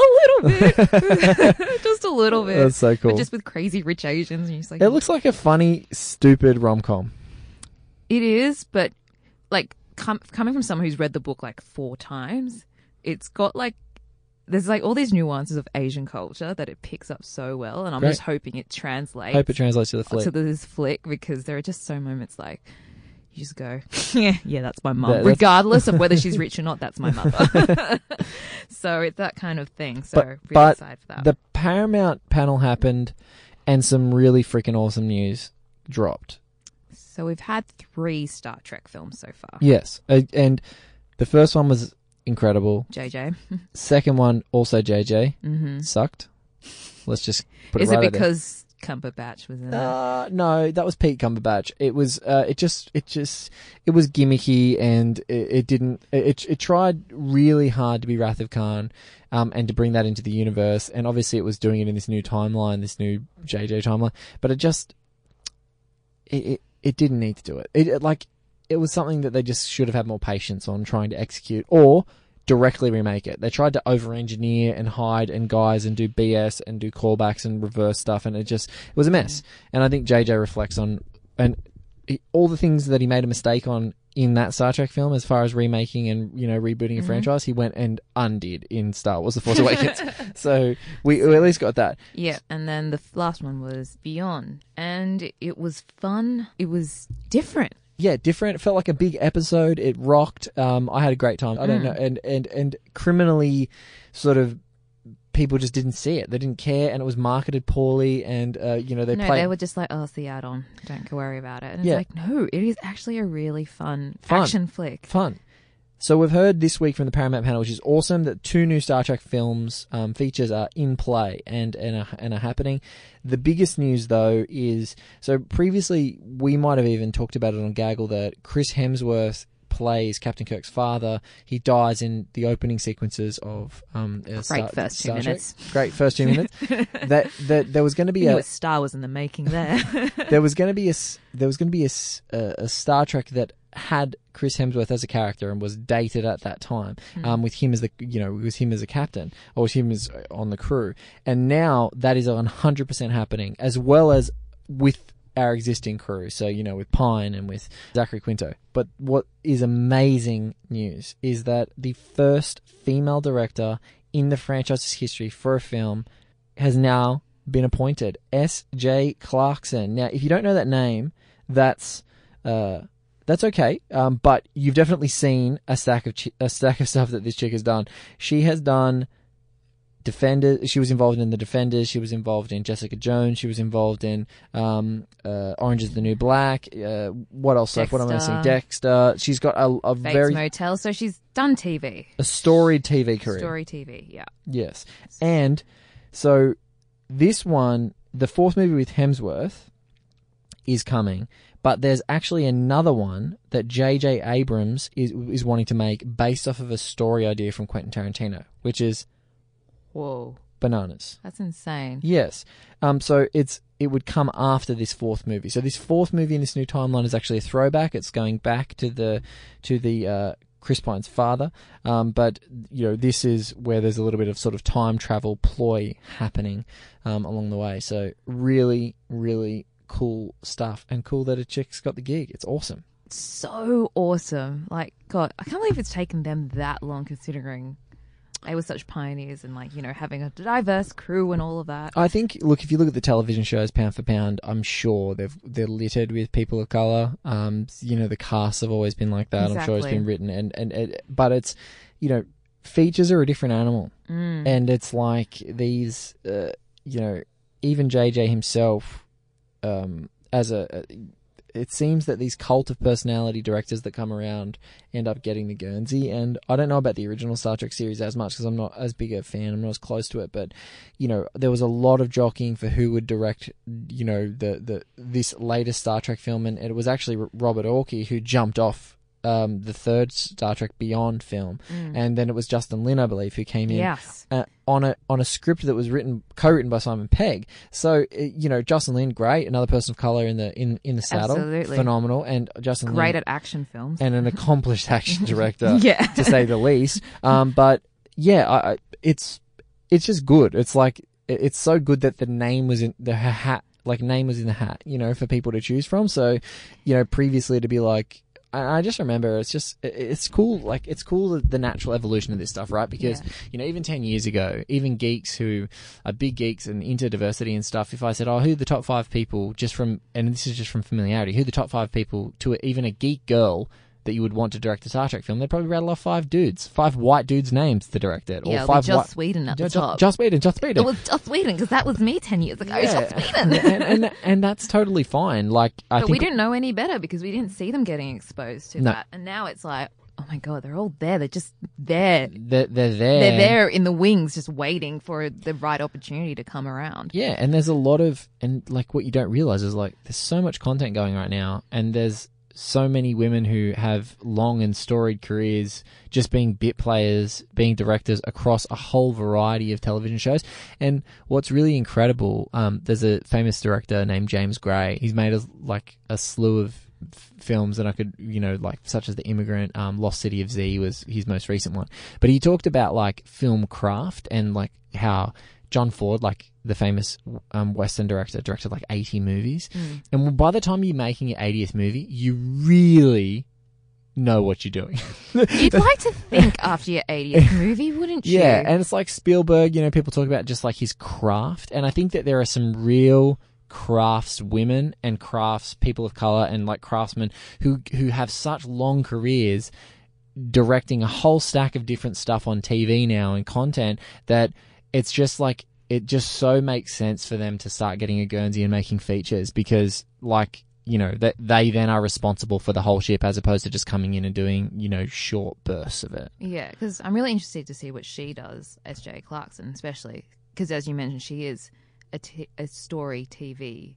S5: Little bit, just a little bit.
S4: That's so cool.
S5: But just with crazy rich Asians, and you're just like,
S4: It looks like a funny, stupid rom com.
S5: It is, but like com- coming from someone who's read the book like four times, it's got like there's like all these nuances of Asian culture that it picks up so well, and I'm
S4: Great.
S5: just hoping it translates.
S4: Hope it translates to the flick.
S5: to this flick because there are just so moments like you just go, yeah, yeah, that's my mum,
S4: That-
S5: regardless of whether she's rich or not. That's my mother. so it's that kind of thing. So
S4: but
S5: really
S4: but
S5: excited for that.
S4: the Paramount panel happened, and some really freaking awesome news dropped.
S5: so we've had three Star Trek films so far.
S4: Yes, and the first one was incredible.
S5: JJ,
S4: Second one also JJ
S5: hmm
S4: sucked. Let's just put
S5: is
S4: it right
S5: it because Cumberbatch was in it?
S4: Uh, no, that was Pete Cumberbatch. It was, uh, it just, it just, it was gimmicky and it, it didn't, it, it tried really hard to be Wrath of Khan, um, and to bring that into the universe. And obviously it was doing it in this new timeline, this new JJ timeline, but it just, it, it, it didn't need to do it. It, it. Like, it was something that they just should have had more patience on trying to execute or directly remake it. They tried to over engineer and hide and guise and do BS and do callbacks and reverse stuff and it just it was a mess. And I think JJ reflects on and he, all the things that he made a mistake on in that Star Trek film as far as remaking and you know rebooting a
S5: Mhm.
S4: franchise, he went and undid in Star Wars: The Force Awakens. so we, we at least got that.
S5: Yeah, and then the last one was Beyond, and it was fun. It was different.
S4: Yeah, different. It felt like a big episode. It rocked. Um, I had a great time. I don't
S5: Mm.
S4: know, and and and criminally, sort of, people just didn't see it. They didn't care, and it was marketed poorly. And uh, you know, they
S5: no,
S4: played
S5: they were just like, "Oh, it's the add-on. Don't worry about it." And it's like, no, it is actually a really fun,
S4: Fun.
S5: action flick.
S4: fun. So we've heard this week from the Paramount panel, which is awesome, that two new Star Trek films um, features are in play and and are, and are happening. The biggest news though is so previously we might have even talked about it on Gaggle that Chris Hemsworth plays Captain Kirk's father. He dies in the opening sequences of um, uh, Star,
S5: first two
S4: Trek.
S5: minutes.
S4: Great first two minutes. that that there was going to be a
S5: Star was in the making there.
S4: there was going to be a there was going to be a, a- a Star Trek that had Chris Hemsworth as a character and was dated at that time,
S5: Hmm.
S4: um, with him as the you know with him as a captain or with him as uh, on the crew, and now that is one hundred percent happening as well as with our existing crew. So you know with Pine and with Zachary Quinto. But what is amazing news is that the first female director in the franchise's history for a film has now been appointed. S.J. Clarkson. Now, if you don't know that name, that's uh, that's okay. Um, but you've definitely seen a stack of chi- a stack of stuff that this chick has done. She has done Defenders. She was involved in the Defenders. She was involved in Jessica Jones. She was involved in um, uh, Orange Is the New Black. Uh, what else? Stuff? What am I missing?
S5: Dexter.
S4: Dexter. She's got a, a
S5: Bates
S4: very
S5: Motel. So she's done TV,
S4: a storied TV career.
S5: story TV. Yeah.
S4: Yes. And so this one, the fourth movie with Hemsworth is coming, but there's actually another one that J.J. Abrams is is wanting to make based off of a story idea from Quentin Tarantino, which is
S5: Whoa.
S4: bananas.
S5: That's insane.
S4: Yes. Um, so it's it would come after this fourth movie. So this fourth movie in this new timeline is actually a throwback. It's going back to the to the uh, Chris Pine's father. Um, but you know this is where there's a little bit of sort of time travel ploy happening um, along the way. So really, really cool stuff, and cool that a chick's got the gig. It's awesome.
S5: So awesome. Like, God, I can't believe it's taken them that long considering they were such pioneers and, like, you know, having a diverse crew and all of that.
S4: I think, look, if you look at the television shows pound for pound, I'm sure they've they're littered with people of color. Um, you know, the casts have always been like that. I'm sure it's been written, and and it, but it's, you know, features are a different animal,
S5: Mm.
S4: and it's like these, uh, you know, even JJ himself, um, as a. it seems that these cult of personality directors that come around end up getting the Guernsey. And I don't know about the original Star Trek series as much because I'm not as big a fan. I'm not as close to it. But you know, there was a lot of jockeying for who would direct. You know, the the this latest Star Trek film, and it was actually Robert Orci who jumped off. Um, the third Star Trek Beyond film,
S5: Mm.
S4: and then it was Justin Lin, I believe, who came in
S5: Yes.
S4: uh, on a on a script that was written co-written by Simon Pegg. So uh, you know, Justin Lin, great, another person of color in the in in the saddle,
S5: Absolutely.
S4: phenomenal, and Justin Lin.
S5: Great
S4: Lin,
S5: at action films.
S4: and an accomplished action director,
S5: Yeah.
S4: to say the least. Um, but yeah, I, I, it's it's just good. It's like it- it's so good that the name was in the hat, like name was in the hat, you know, for people to choose from. So, you know, previously to be like. I I just remember it's just it's cool like it's cool the, the natural evolution of this stuff right because
S5: Yeah.
S4: you know even 10 years ago even geeks who are big geeks and into diversity and stuff if I said oh who are the top 5 people just from and this is just from familiarity who are the top 5 people to even a geek girl that you would want to direct a Star Trek film they'd probably rattle off five dudes five white dudes names to direct it or
S5: Yeah,
S4: five
S5: Joss
S4: white
S5: Whedon at the top.
S4: Joss Whedon Joss Whedon
S5: It was Joss Whedon because that was me ten years ago. Joss Whedon.
S4: and, and and that's totally fine like I
S5: but
S4: think
S5: we didn't know any better because we didn't see them getting exposed to
S4: No.
S5: that. And now it's like, oh my god, they're all there. They're just there.
S4: they're, they're there
S5: They're there in the wings, just waiting for the right opportunity to come around.
S4: Yeah, and there's a lot of and like what you don't realize is like there's so much content going right now, and there's so many women who have long and storied careers just being bit players, being directors across a whole variety of television shows. And what's really incredible, um, there's a famous director named James Gray. He's made a, like a slew of films and I could, you know, like such as The Immigrant, um, Lost City of Z was his most recent one. But he talked about like film craft and like how John Ford, like the famous um, Western director, directed like 80 movies.
S5: Mm.
S4: And by the time you're making your 80th movie, you really know what you're doing.
S5: You'd like to think after your 80th movie, wouldn't you?
S4: Yeah, and it's like Spielberg, you know, people talk about just like his craft. And I think that there are some real crafts women and crafts people of color and like craftsmen who who have such long careers directing a whole stack of different stuff on TV now and content that it's just like it just so makes sense for them to start getting a Guernsey and making features because like you know that they then are responsible for the whole ship as opposed to just coming in and doing you know short bursts of it.
S5: Yeah, because I'm really interested to see what she does S.J. Clarkson, especially because, as you mentioned, she is a, t- a story TV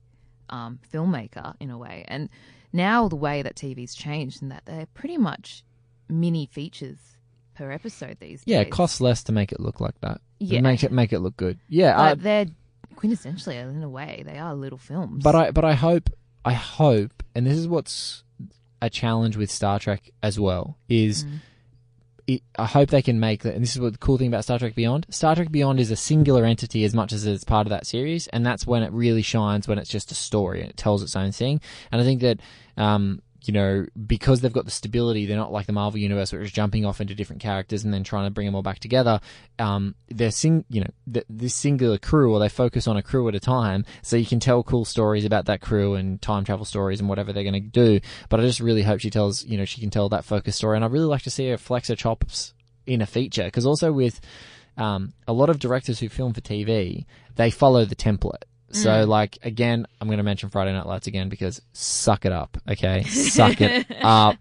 S5: um, filmmaker in a way. And now the way that TV's changed, and that they're pretty much mini features per episode these
S4: Yeah,
S5: days.
S4: it costs less to make it look like that.
S5: Yeah.
S4: make it make it look good. Yeah, I,
S5: they're quintessentially, in a way, they are little films.
S4: but I but I hope I hope, and this is what's a challenge with Star Trek as well is.
S5: Mm.
S4: It, I hope they can make that, and this is what the cool thing about Star Trek Beyond. Star Trek Beyond is a singular entity as much as it's part of that series, and that's when it really shines when it's just a story and it tells its own thing. And I think that, um, you know, because they've got the stability, they're not like the Marvel universe where it's jumping off into different characters and then trying to bring them all back together. Um, they're sing, you know, th- this singular crew, or they focus on a crew at a time, so you can tell cool stories about that crew and time travel stories and whatever they're going to do. But I just really hope she tells, you know, she can tell that focus story, and I'd really like to see her flex her chops in a feature because also with um, a lot of directors who film for TV, they follow the template. So,
S5: Mm.
S4: like, again, I'm going to mention Friday Night Lights again because suck it up, okay? suck it up.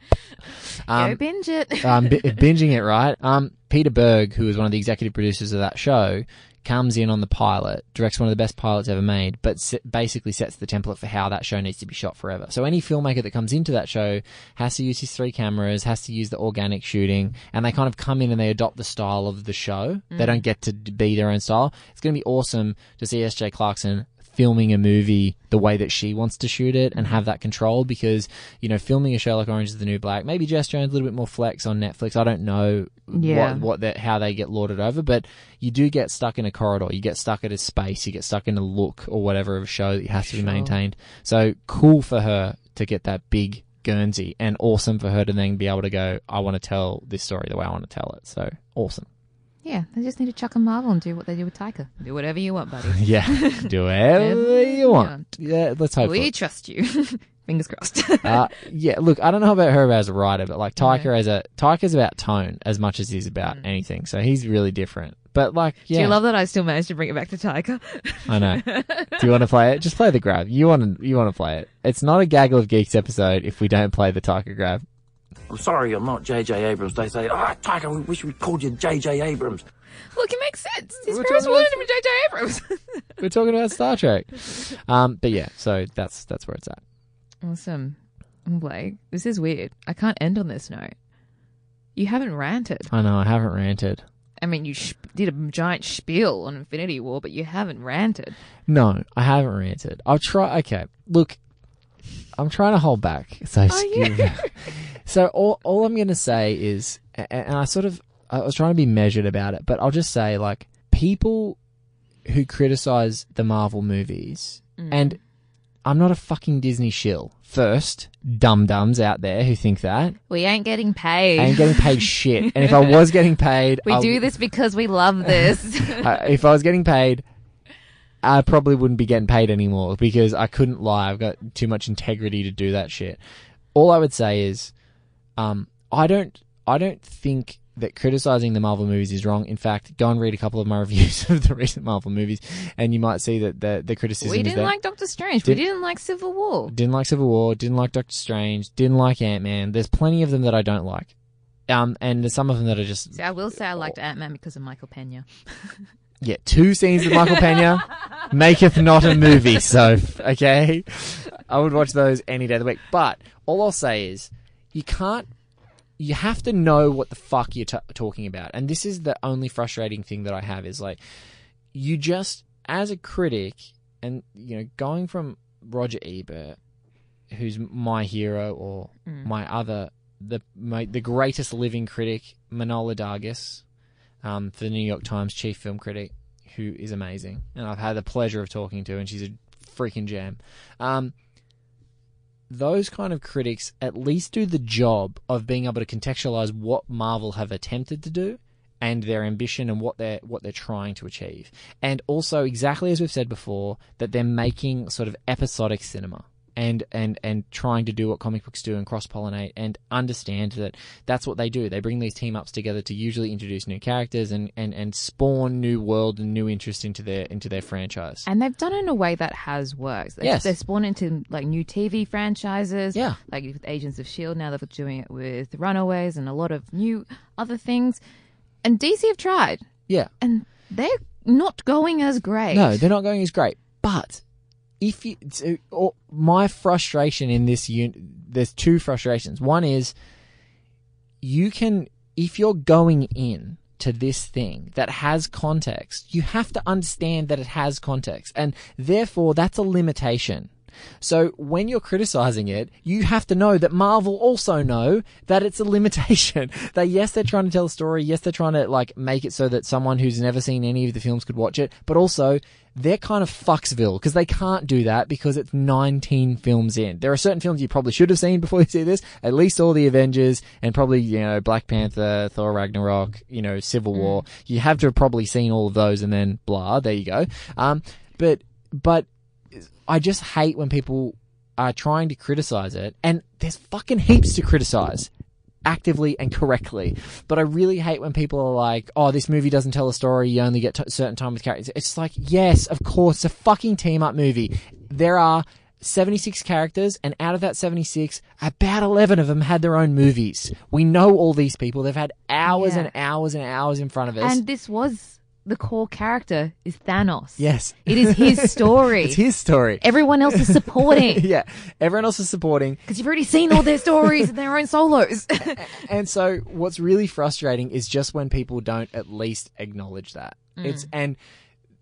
S5: Go binge it.
S4: um, bi- binging it, right? Um, Peter Berg, who was one of the executive producers of that show, comes in on the pilot, directs one of the best pilots ever made, but se- basically sets the template for how that show needs to be shot forever. So any filmmaker that comes into that show has to use his three cameras, has to use the organic shooting, and they kind of come in and they adopt the style of the show. They don't get to be their own style. It's going to be awesome to see S.J. Clarkson filming a movie the way that she wants to shoot it and have that control because you know filming a Sherlock Orange is the New Black. Maybe Jess Jones a little bit more flex on Netflix. I don't know
S5: Yeah.
S4: what what that how they get lauded over but you do get stuck in a corridor. You get stuck at a space. You get stuck in a look or whatever of a show that has to be maintained. So cool for her to get that big Guernsey and awesome for her to then be able to go I want to tell this story the way I want to tell it. So awesome
S5: Yeah, they just need to chuck a Marvel and do what they do with Taika. Do whatever you want, buddy.
S4: yeah do whatever you want yeah let's hope for
S5: we
S4: it.
S5: trust you. Fingers crossed.
S4: uh, yeah, look, I don't know about her as a writer, but like Taika as a Taika's about tone as much as he's about anything. So he's really different. But like, yeah, Do
S5: you love that I still managed to bring it back to Taika?
S4: I know. Do you want to play it? Just play the grab. You want to? You want to play it? It's not a gaggle of geeks episode if we don't play the Taika grab.
S8: I'm sorry, I'm not J.J. Abrams. They say, ah, Tiger, we wish we called you J.J. Abrams.
S5: Look, it makes sense. His
S4: We're
S5: parents
S4: talking
S5: wanted
S4: about-
S5: him to J.J. Abrams.
S4: We're talking about Star Trek. Um, but yeah, so that's that's where it's at.
S5: awesome. I'm this is weird. I can't end on this note. You haven't ranted.
S4: I know I haven't ranted.
S5: I mean, you sh- did a giant spiel on Infinity War, but you haven't ranted.
S4: No, I haven't ranted. I'll try. Okay, look, I'm trying to hold back. So,
S5: Oh, yeah.
S4: so all all I'm going to say is, and I sort of I was trying to be measured about it, but I'll just say like people who criticize the Marvel movies,
S5: Mm.
S4: and I'm not a fucking Disney shill. First, dum dums out there who think that
S5: We ain't getting paid.
S4: I ain't getting paid shit, and if I was getting paid,
S5: we
S4: I-
S5: do this because we love this.
S4: if I was getting paid, I probably wouldn't be getting paid anymore because I couldn't lie. I've got too much integrity to do that shit. All I would say is, um, I don't, I don't think that criticizing the Marvel movies is wrong. In fact, go and read a couple of my reviews of the recent Marvel movies, and you might see that the the criticism
S5: we didn't like Doctor Strange.
S4: Did-
S5: we didn't like Civil War.
S4: Didn't like Civil War. Didn't like Doctor Strange. Didn't like Ant Man. There's plenty of them that I don't like. Um, and there's some of them that are just
S5: See, I will say I liked Ant Man because of Michael Pena.
S4: Yeah, two scenes with Michael Pena maketh not a movie. So, okay, I would watch those any day of the week. But all I'll say is, you can't. You have to know what the fuck you're t- talking about, and this is the only frustrating thing that I have is like, you just as a critic, and you know, going from Roger Ebert, who's my hero, or my other the my, the greatest living critic, Manohla Dargis, um, for the New York Times chief film critic, who is amazing, and I've had the pleasure of talking to, and she's a freaking gem. Um, those kind of critics at least do the job of being able to contextualize what Marvel have attempted to do and their ambition and what they're what they're trying to achieve. And also exactly as we've said before that they're making sort of episodic cinema and and and trying to do what comic books do and cross pollinate and understand that that's what they do. They bring these team ups together to usually introduce new characters and, and, and spawn new world and new interest into their into their franchise.
S5: And they've done it in a way that has worked. They,
S4: Yes.
S5: They're spawned into like new TV franchises.
S4: Yeah.
S5: Like with Agents of S.H.I.E.L.D. Now they're doing it with Runaways and a lot of new other things. And DC have tried.
S4: yeah.
S5: And they're not going as great.
S4: No, they're not going as great. But if you, so, or my frustration in this, un, there's two frustrations. One is you can, if you're going in to this thing that has context, you have to understand that it has context, and therefore that's a limitation. So when you're criticizing it, you have to know that Marvel also know that it's a limitation. that yes, they're trying to tell a story. Yes, they're trying to like make it so that someone who's never seen any of the films could watch it. But also, they're kind of fucksville because they can't do that because it's 19 films in. There are certain films you probably should have seen before you see this. At least all the Avengers and probably you know Black Panther, Thor Ragnarok, you know Civil War. You have to have probably seen all of those and then blah. There you go. Um, but but I just hate when people are trying to criticize it, and there's fucking heaps to criticize actively and correctly. But I really hate when people are like, "Oh, this movie doesn't tell a story. You only get t- certain time with characters." It's like, yes, of course, it's a fucking team up movie. There are 76 characters, and out of that 76, about 11 of them had their own movies. We know all these people. They've had hours
S5: Yeah.
S4: and hours and hours in front of us.
S5: And this was the core character is Thanos.
S4: Yes.
S5: It is his story.
S4: it's his story.
S5: Everyone else is supporting.
S4: yeah, everyone else is supporting.
S5: Because you've already seen all their stories and their own solos.
S4: And so what's really frustrating is just when people don't at least acknowledge that. It's mm. and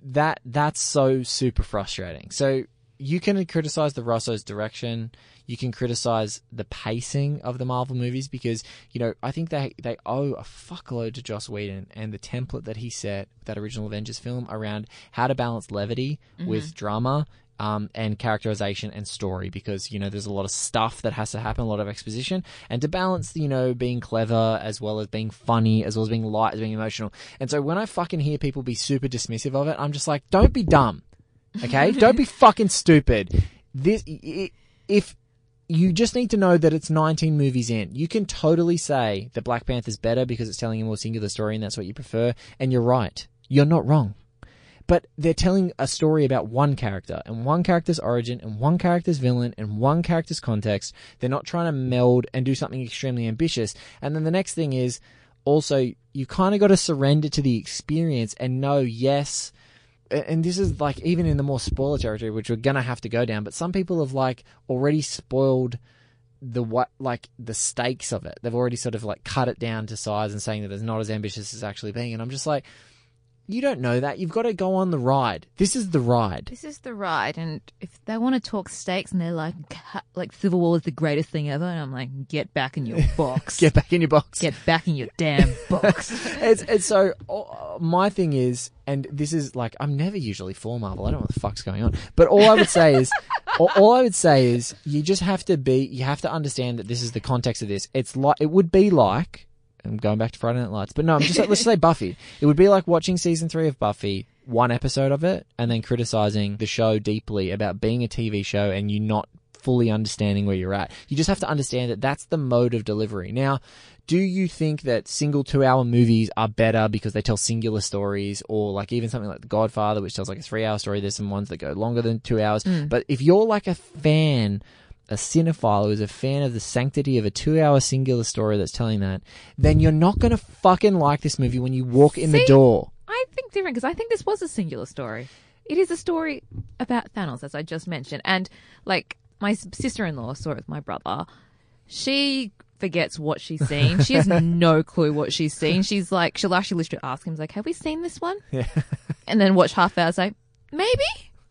S4: that that's so super frustrating. So you can criticize the Russo's direction, you can criticize the pacing of the Marvel movies because, you know, I think they they owe a fuckload to Joss Whedon and the template that he set with that original Avengers film around how to balance levity with drama um, and characterization and story because you know there's a lot of stuff that has to happen, a lot of exposition, and to balance you know being clever as well as being funny, as well as being light, as being emotional. And so when I fucking hear people be super dismissive of it, I'm just like, don't be dumb, okay? don't be fucking stupid. This if you just need to know that it's 19 movies in. You can totally say that Black Panther's better because it's telling a more singular story and that's what you prefer, and you're right. You're not wrong but they're telling a story about one character and one character's origin and one character's villain and one character's context. They're not trying to meld and do something extremely ambitious. And then the next thing is also you kind of got to surrender to the experience and know, yes, and this is like even in the more spoiler territory, which we're gonna have to go down. But some people have like already spoiled the what like the stakes of it. They've already sort of like cut it down to size and saying that it's not as ambitious as actually being. And I'm just like, you don't know that. You've got to go on the ride. This is the ride.
S5: this is the ride, and if they want to talk stakes and they're like, "Ca- like Civil War is the greatest thing ever, and I'm like, get back in your box.
S4: Get back in your box.
S5: Get back in your damn box.
S4: it's, it's so uh, my thing is, and this is like I'm never usually for Marvel. I don't know what the fuck's going on. But all I would say is, all, all I would say is, you just have to be, you have to understand that this is the context of this. It's like it would be like. I'm going back to Friday Night Lights, but no, I'm just let's say Buffy. It would be like watching season three of Buffy, one episode of it, and then criticizing the show deeply about being a TV show and you not fully understanding where you're at. You just have to understand that that's the mode of delivery. Now, do you think that single two hour movies are better because they tell singular stories or like even something like The Godfather, which tells like a three hour story? There's some ones that go longer than two hours. Hmm. But if you're like a fan, a cinephile who is a fan of the sanctity of a two hour singular story that's telling that, then you're not going to fucking like this movie when you walk in the
S5: See?
S4: door.
S5: I think different because I think this was a singular story. It is a story about Thanos, as I just mentioned, and like my sister in law saw it with my brother. She forgets what she's seen. She has no clue what she's seen. She's like, she'll actually literally ask him, like, "Have we seen this one?" Yeah. And then watch half hour, say, "Maybe."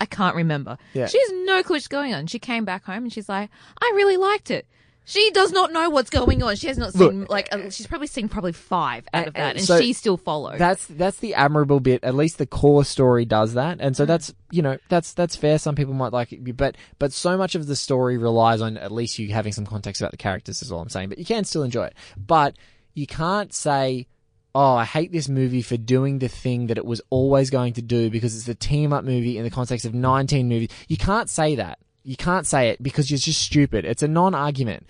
S5: I can't remember.
S4: Yeah.
S5: She has no clue what's going on. She came back home and she's like, "I really liked it." She does not know what's going on. She has not
S4: Look,
S5: seen like uh, she's probably seen probably five out of that, and
S4: so
S5: she still follows.
S4: That's that's the admirable bit. At least the core story does that, and
S5: Mm.
S4: so that's you know that's that's fair. Some people might like it, but but so much of the story relies on at least you having some context about the characters. Is all I'm saying. But you can still enjoy it. But you can't say, "Oh, I hate this movie for doing the thing that it was always going to do because it's a team up movie in the context of 19 movies." You can't say that. You can't say it because you're just stupid. It's a non-argument.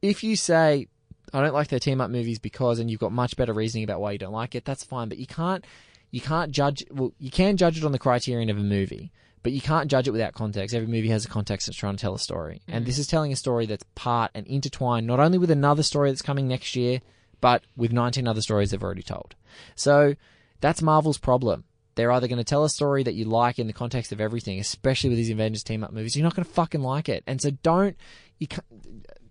S4: If you say I don't like their team up movies because, and you've got much better reasoning about why you don't like it. That's fine, but you can't, you can't judge. Well, you can judge it on the criterion of a movie, but you can't judge it without context. Every movie has a context that's trying to tell a story, and mm. this is telling a story that's part and intertwined not only with another story that's coming next year, but with 19 other stories they've already told. So that's Marvel's problem. They're either going to tell a story that you like in the context of everything, especially with these Avengers team up movies. You're not going to fucking like it, and so don't. You can't,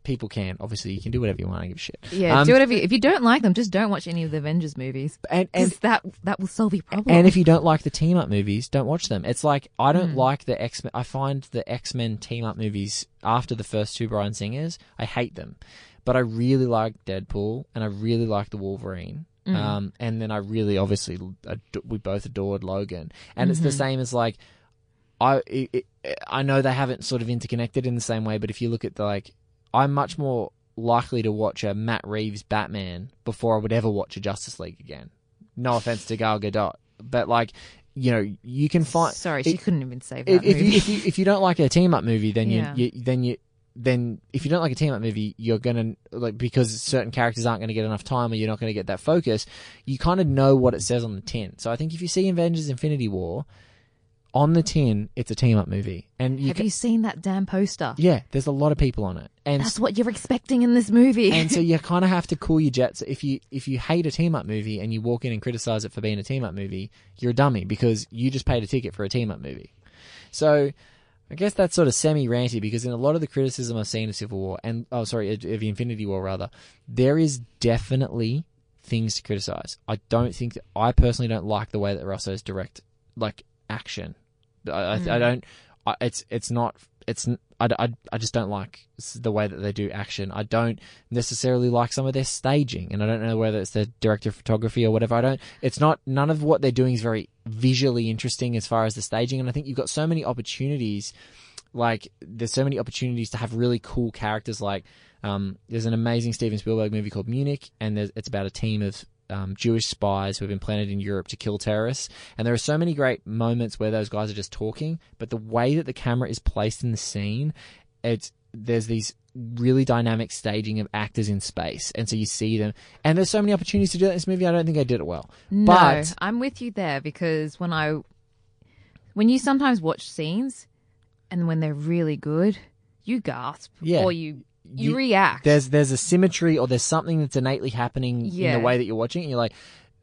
S4: people can obviously you can do whatever you want. I give a shit.
S5: Yeah,
S4: Um,
S5: do whatever. You, if you don't like them, just don't watch any of the Avengers movies.
S4: And and
S5: that that will solve your problem.
S4: and if you don't like the team up movies, don't watch them. It's like I don't like the X Men. I find the X Men team up movies after the first two Brian Singers, I hate them. But I really like Deadpool and I really like the Wolverine.
S5: Hmm.
S4: Um, and then I really obviously ad- we both adored Logan, and it's the
S5: Mm-hmm.
S4: same as like I it, it, I know they haven't sort of interconnected in the same way, but if you look at the like, I'm much more likely to watch a Matt Reeves Batman before I would ever watch a Justice League again. No offense to Gal Gadot, but like, you know, you can find.
S5: Sorry, she
S4: it-
S5: couldn't even save that
S4: if, if
S5: movie.
S4: you if you if you don't like a team up movie, then
S5: Yeah.
S4: you, you then you then if you don't like a team up movie, you're gonna like because certain characters aren't gonna get enough time or you're not gonna get that focus. You kind of know what it says on the tin. So I think if you see Avengers: Infinity War, on the tin, it's a team up movie, and you
S5: Have
S4: ca-
S5: you seen that damn poster?
S4: yeah, there's a lot of people on it, and
S5: That's what you're expecting in this movie.
S4: and so you kind of have to cool your jets. If you if you hate a team up movie and you walk in and criticize it for being a team up movie, you're a dummy because you just paid a ticket for a team up movie. So I guess that's sort of semi ranty because in a lot of the criticism I've seen of Civil War and oh sorry of Infinity War rather, there is definitely things to criticize. I don't think that I personally don't like the way that Russo's direct like action. I, I, I mm. don't. I, it's it's not. It's I, I, I just don't like the way that they do action. I don't necessarily like some of their staging, and I don't know whether it's the director of photography or whatever. I don't. It's not. None of what they're doing is very visually interesting as far as the staging, and I think you've got so many opportunities. Like there's so many opportunities to have really cool characters. Like um, there's an amazing Steven Spielberg movie called Munich, and it's about a team of um, Jewish spies who have been planted in Europe to kill terrorists. And there are so many great moments where those guys are just talking, but the way that the camera is placed in the scene, it's there's these really dynamic staging of actors in space, and so you see them. And there's so many opportunities to do that in this movie. I don't think I did it well.
S5: no,
S4: But
S5: I'm with you there because when I, when you sometimes watch scenes, and when they're really good, you gasp
S4: Yeah.
S5: or you you,
S4: You-
S5: react.
S4: there's there's a symmetry or there's something that's innately happening in the way that you're watching it. And you're like,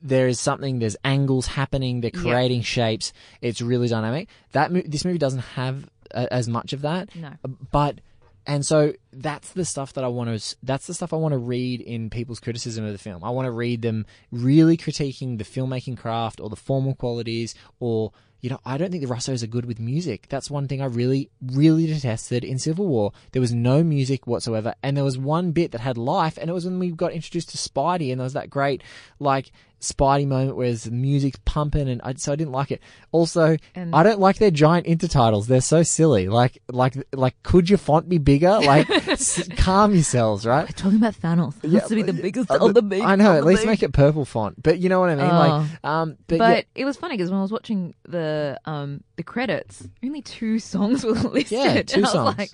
S4: there is something. There's angles happening. They're
S5: Yeah.
S4: creating shapes. It's really dynamic. That mo- this movie doesn't have uh, as much of that.
S5: No.
S4: but and so that's the stuff that I want to. That's the stuff I want to read in people's criticism of the film. I want to read them really critiquing the filmmaking craft or the formal qualities or. You know, I don't think the Russos are good with music. That's one thing I really, really detested in Civil War. There was no music whatsoever, and there was one bit that had life, and it was when we got introduced to Spidey, and there was that great, like, Spidey moment where the music's pumping, and I, so I didn't like it. Also,
S5: And-
S4: I don't like their giant intertitles. They're so silly. Like, like, like, could your font be bigger? Like, s- calm yourselves, right?
S5: We're talking about Thanos. It has to be the biggest
S4: Uh,
S5: on the big.
S4: I know. At least
S5: big.
S4: make it purple font. But you know what I mean. Like, um, but,
S5: But,
S4: yeah,
S5: it was funny because when I was watching the um the credits, only two songs were listed.
S4: Yeah, two
S5: and I was
S4: songs.
S5: like,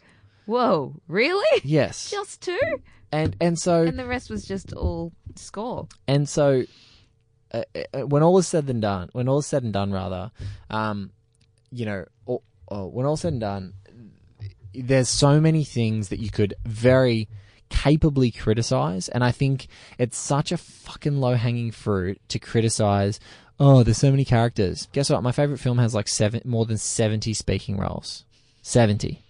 S5: "Whoa, really?
S4: yes,
S5: Just two.
S4: and and so
S5: And the rest was just all score.
S4: And so, when all is said and done, when all is said and done, rather, um, you know, or, or when all said and done, there's so many things that you could very capably criticize, and I think it's such a fucking low hanging fruit to criticize. Oh, there's so many characters. Guess what? My favorite film has like seven, more than seventy speaking roles. Seventy,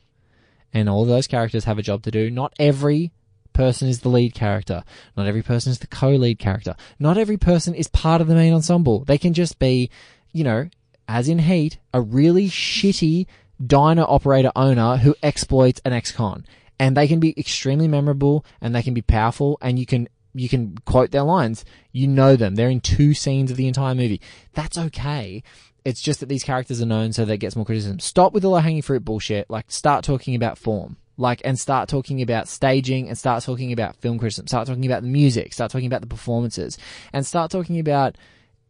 S4: and all those characters have a job to do. Not every person is the lead character. Not every person is the co-lead character. Not every person is part of the main ensemble. They can just be, you know, as in Heat, a really shitty diner operator owner who exploits an ex-con. And they can be extremely memorable and they can be powerful and you can you can quote their lines. You know them. They're in two scenes of the entire movie. That's okay. It's just that these characters are known so that it gets more criticism. Stop with the low hanging fruit bullshit. Like start talking about form. Like and start talking about staging and start talking about film criticism. Start talking about the music. Start talking about the performances. And start talking about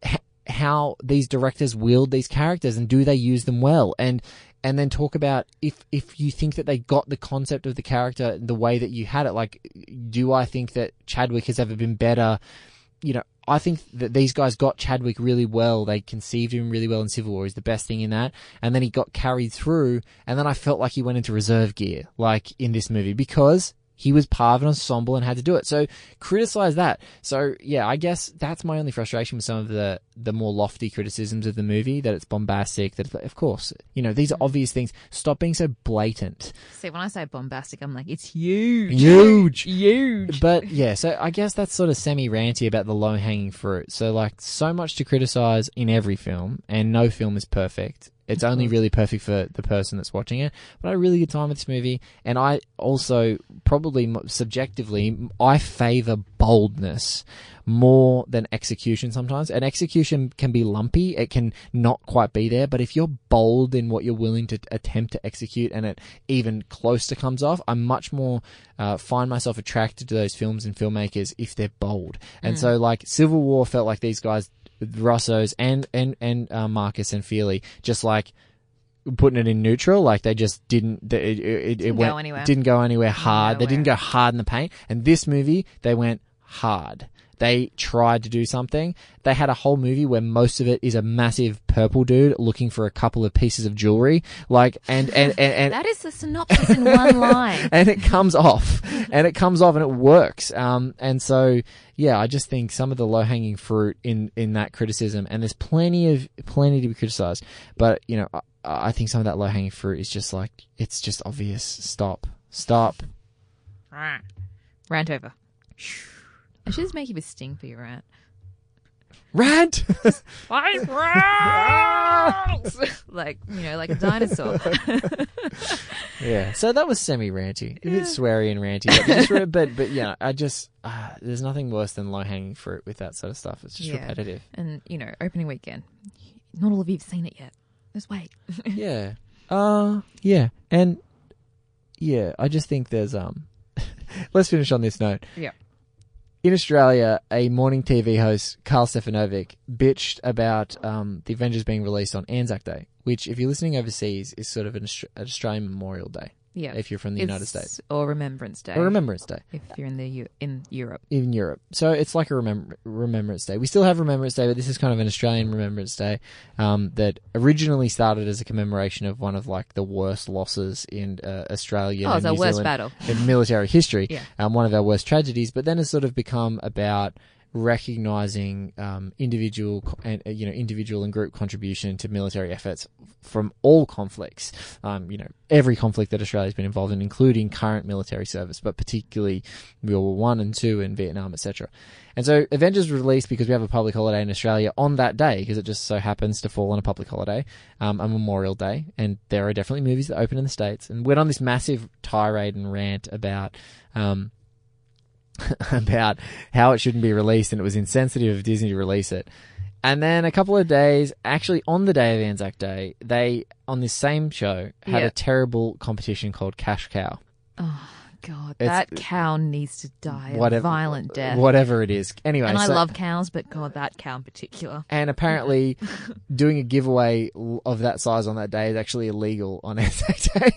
S4: h- how these directors wield these characters and do they use them well and and then talk about if if you think that they got the concept of the character the way that you had it like do I think that Chadwick has ever been better you know I think that these guys got Chadwick really well. They conceived him really well in Civil War. He's the best thing in that. And then he got carried through and then I felt like he went into reserve gear like in this movie because he was part of an ensemble and had to do it. So criticize that. So yeah, I guess that's my only frustration with some of the the more lofty criticisms of the movie that it's bombastic. That it's, of course, you know, these are mm-hmm. obvious things. Stop being so blatant.
S5: See, when I say bombastic, I'm like, it's huge,
S4: Huge.
S5: huge.
S4: But yeah, so I guess that's sort of semi ranty about the low hanging fruit. So like so much to criticize in every film, and no film is perfect. It's only really perfect for the person that's watching it. But I had a really good time with this movie, and I also probably subjectively I favor boldness more than execution sometimes. And execution can be lumpy; it can not quite be there. But if you're bold in what you're willing to attempt to execute, and it even close to comes off, I'm much more uh, find myself attracted to those films and filmmakers if they're bold. And so, like Civil War, felt like these guys, Russos and and and uh, Markus and Feely, just like putting it in neutral. Like they just didn't. It, it, it,
S5: Didn't
S4: it went,
S5: go anywhere.
S4: Didn't go anywhere hard. They didn't go hard in the paint. And this movie, they went hard. They tried to do something. They had a whole movie where most of it is a massive purple dude looking for a couple of pieces of jewelry, like and and and, and
S5: that is the synopsis in one line.
S4: and it comes off, and it comes off, and it works. Um, and so yeah, I just think some of the low hanging fruit in in that criticism, and there's plenty of plenty to be criticized, but you know, I, I think some of that low hanging fruit is just like it's just obvious. Stop, stop.
S5: Rant over. I should just make you a sting for your rant.
S4: Rant.
S5: I rant! like, you know, like a dinosaur.
S4: yeah. So that was semi ranty, a bit sweary and ranty, but just, re- but but yeah, I just uh, there's nothing worse than low hanging fruit with that sort of stuff. It's just
S5: Yeah.
S4: repetitive.
S5: And, you know, opening weekend. Not all of you have seen it yet. Just wait.
S4: yeah. Uh yeah. And yeah, I just think there's um let's finish on this note.
S5: Yeah.
S4: In Australia, a morning TV host, Karl Stefanovic, bitched about um, the Avengers being released on Anzac Day, which, if you're listening overseas, is sort of an, Austra- an Australian Memorial Day.
S5: Yeah.
S4: If you're from the
S5: It's-
S4: United States.
S5: Or Remembrance Day.
S4: Or Remembrance Day.
S5: If you're in the U- in Europe.
S4: in Europe. So it's like a remem- Remembrance Day. We still have Remembrance Day, but this is kind of an Australian Remembrance Day um, that originally started as a commemoration of one of like the worst losses in uh, Australia.
S5: Oh, it's our
S4: New
S5: worst
S4: Zealand
S5: battle.
S4: in military history.
S5: Yeah.
S4: um, one of our worst tragedies, but then has sort of become about recognizing um, individual and uh, you know individual and group contribution to military efforts from all conflicts. Um, you know every conflict that Australia's been involved in including current military service but particularly World War 1 and 2 and Vietnam etc and so Avengers was released because we have a public holiday in Australia on that day because it just so happens to fall on a public holiday um, a Memorial Day. And there are definitely movies that open in the States. And went on this massive tirade and rant about um, about how it shouldn't be released and it was insensitive of Disney to release it. And then a couple of days, actually on the day of Anzac Day, they on this same show had
S5: Yeah.
S4: a terrible competition called Cash Cow.
S5: Oh, God.
S4: It's-
S5: that cow needs to die a violent death.
S4: Whatever it is. Anyway,
S5: and I
S4: so-
S5: love cows, but God, that cow in particular.
S4: and apparently doing a giveaway of that size on that day is actually illegal on Anzac Day.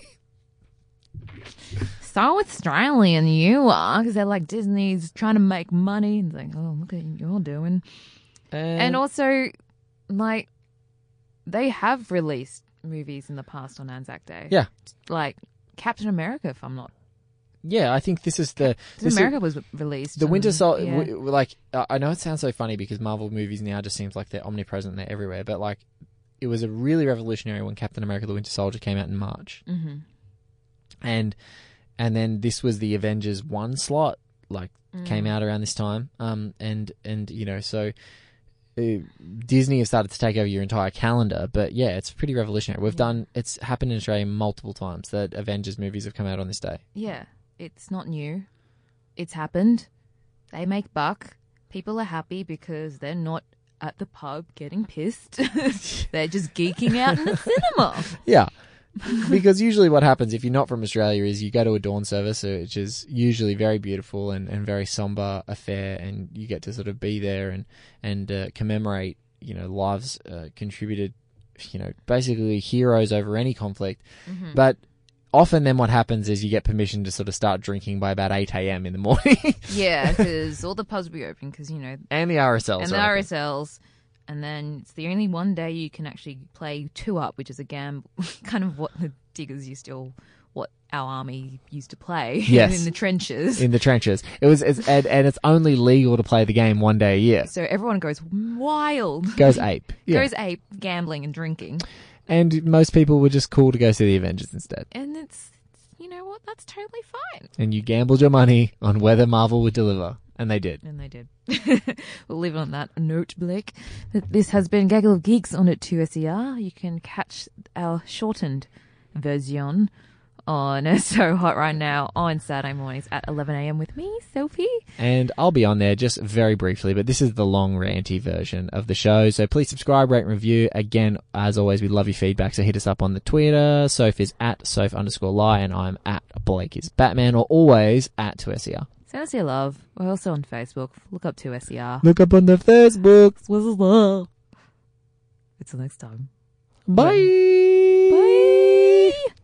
S5: So Australian you are, because they're like Disney's trying to make money. And like, oh, look at you're doing. And also, like, they have released movies in the past on Anzac Day.
S4: Yeah.
S5: Like Captain America, if I'm not.
S4: yeah, I think this is the
S5: Captain
S4: this is-
S5: America was released.
S4: The Winter Soldier,
S5: yeah.
S4: w- like uh, I know it sounds so funny because Marvel movies now just seems like they're omnipresent, they're everywhere. But like, it was a really revolutionary when Captain America: The Winter Soldier came out in March,
S5: Mhm.
S4: and and then this was the Avengers one slot, like came
S5: Mm.
S4: out around this time, um, and and you know so. Uh, Disney has started to take over your entire calendar, but yeah, it's pretty revolutionary. We've done it's happened in Australia multiple times that Avengers movies have come out on this day.
S5: Yeah, it's not new. It's happened. They make buck. People are happy because they're not at the pub getting pissed. they're just geeking out in the cinema.
S4: Yeah. because usually what happens if you're not from Australia is you go to a dawn service, uh, which is usually very beautiful and, and very somber affair, and you get to sort of be there and and uh, commemorate, you know, lives uh, contributed, you know, basically heroes over any conflict.
S5: Mhm.
S4: But often then what happens is you get permission to sort of start drinking by about 8 a.m. in the morning.
S5: Yeah, because all the pubs will be open because, you know.
S4: And the RSLs
S5: And the
S4: are open.
S5: And then it's the only one day you can actually play two up, which is a gamble, kind of what the diggers used to, what our army used to play
S4: Yes.
S5: in the trenches.
S4: in the trenches. It was it's, and, and it's only legal to play the game one day a year.
S5: so everyone goes wild.
S4: Goes ape. Yeah.
S5: Goes ape, gambling and drinking.
S4: And most people were just cool to go see the Avengers instead.
S5: And it's, it's you know what? That's totally fine.
S4: And you gambled your money on whether Marvel would deliver. And they did.
S5: And they did. we'll leave it on that note, Blake. This has been Gaggle of Geeks on at 2SER. You can catch our shortened version on So Hot right now on Saturday mornings at 11am with me, Sophie.
S4: And I'll be on there just very briefly, but this is the long ranty version of the show. So please subscribe, rate, and review. Again, as always, we love your feedback. So hit us up on the Twitter. Soph is at Soph underscore Lai, and I'm at Blake is Batman, or always at 2SER.
S5: Send us your love. We're also on Facebook. Look up 2SER.
S4: Look up on the Facebook.
S5: Until next time. Bye. Bye.
S4: Bye.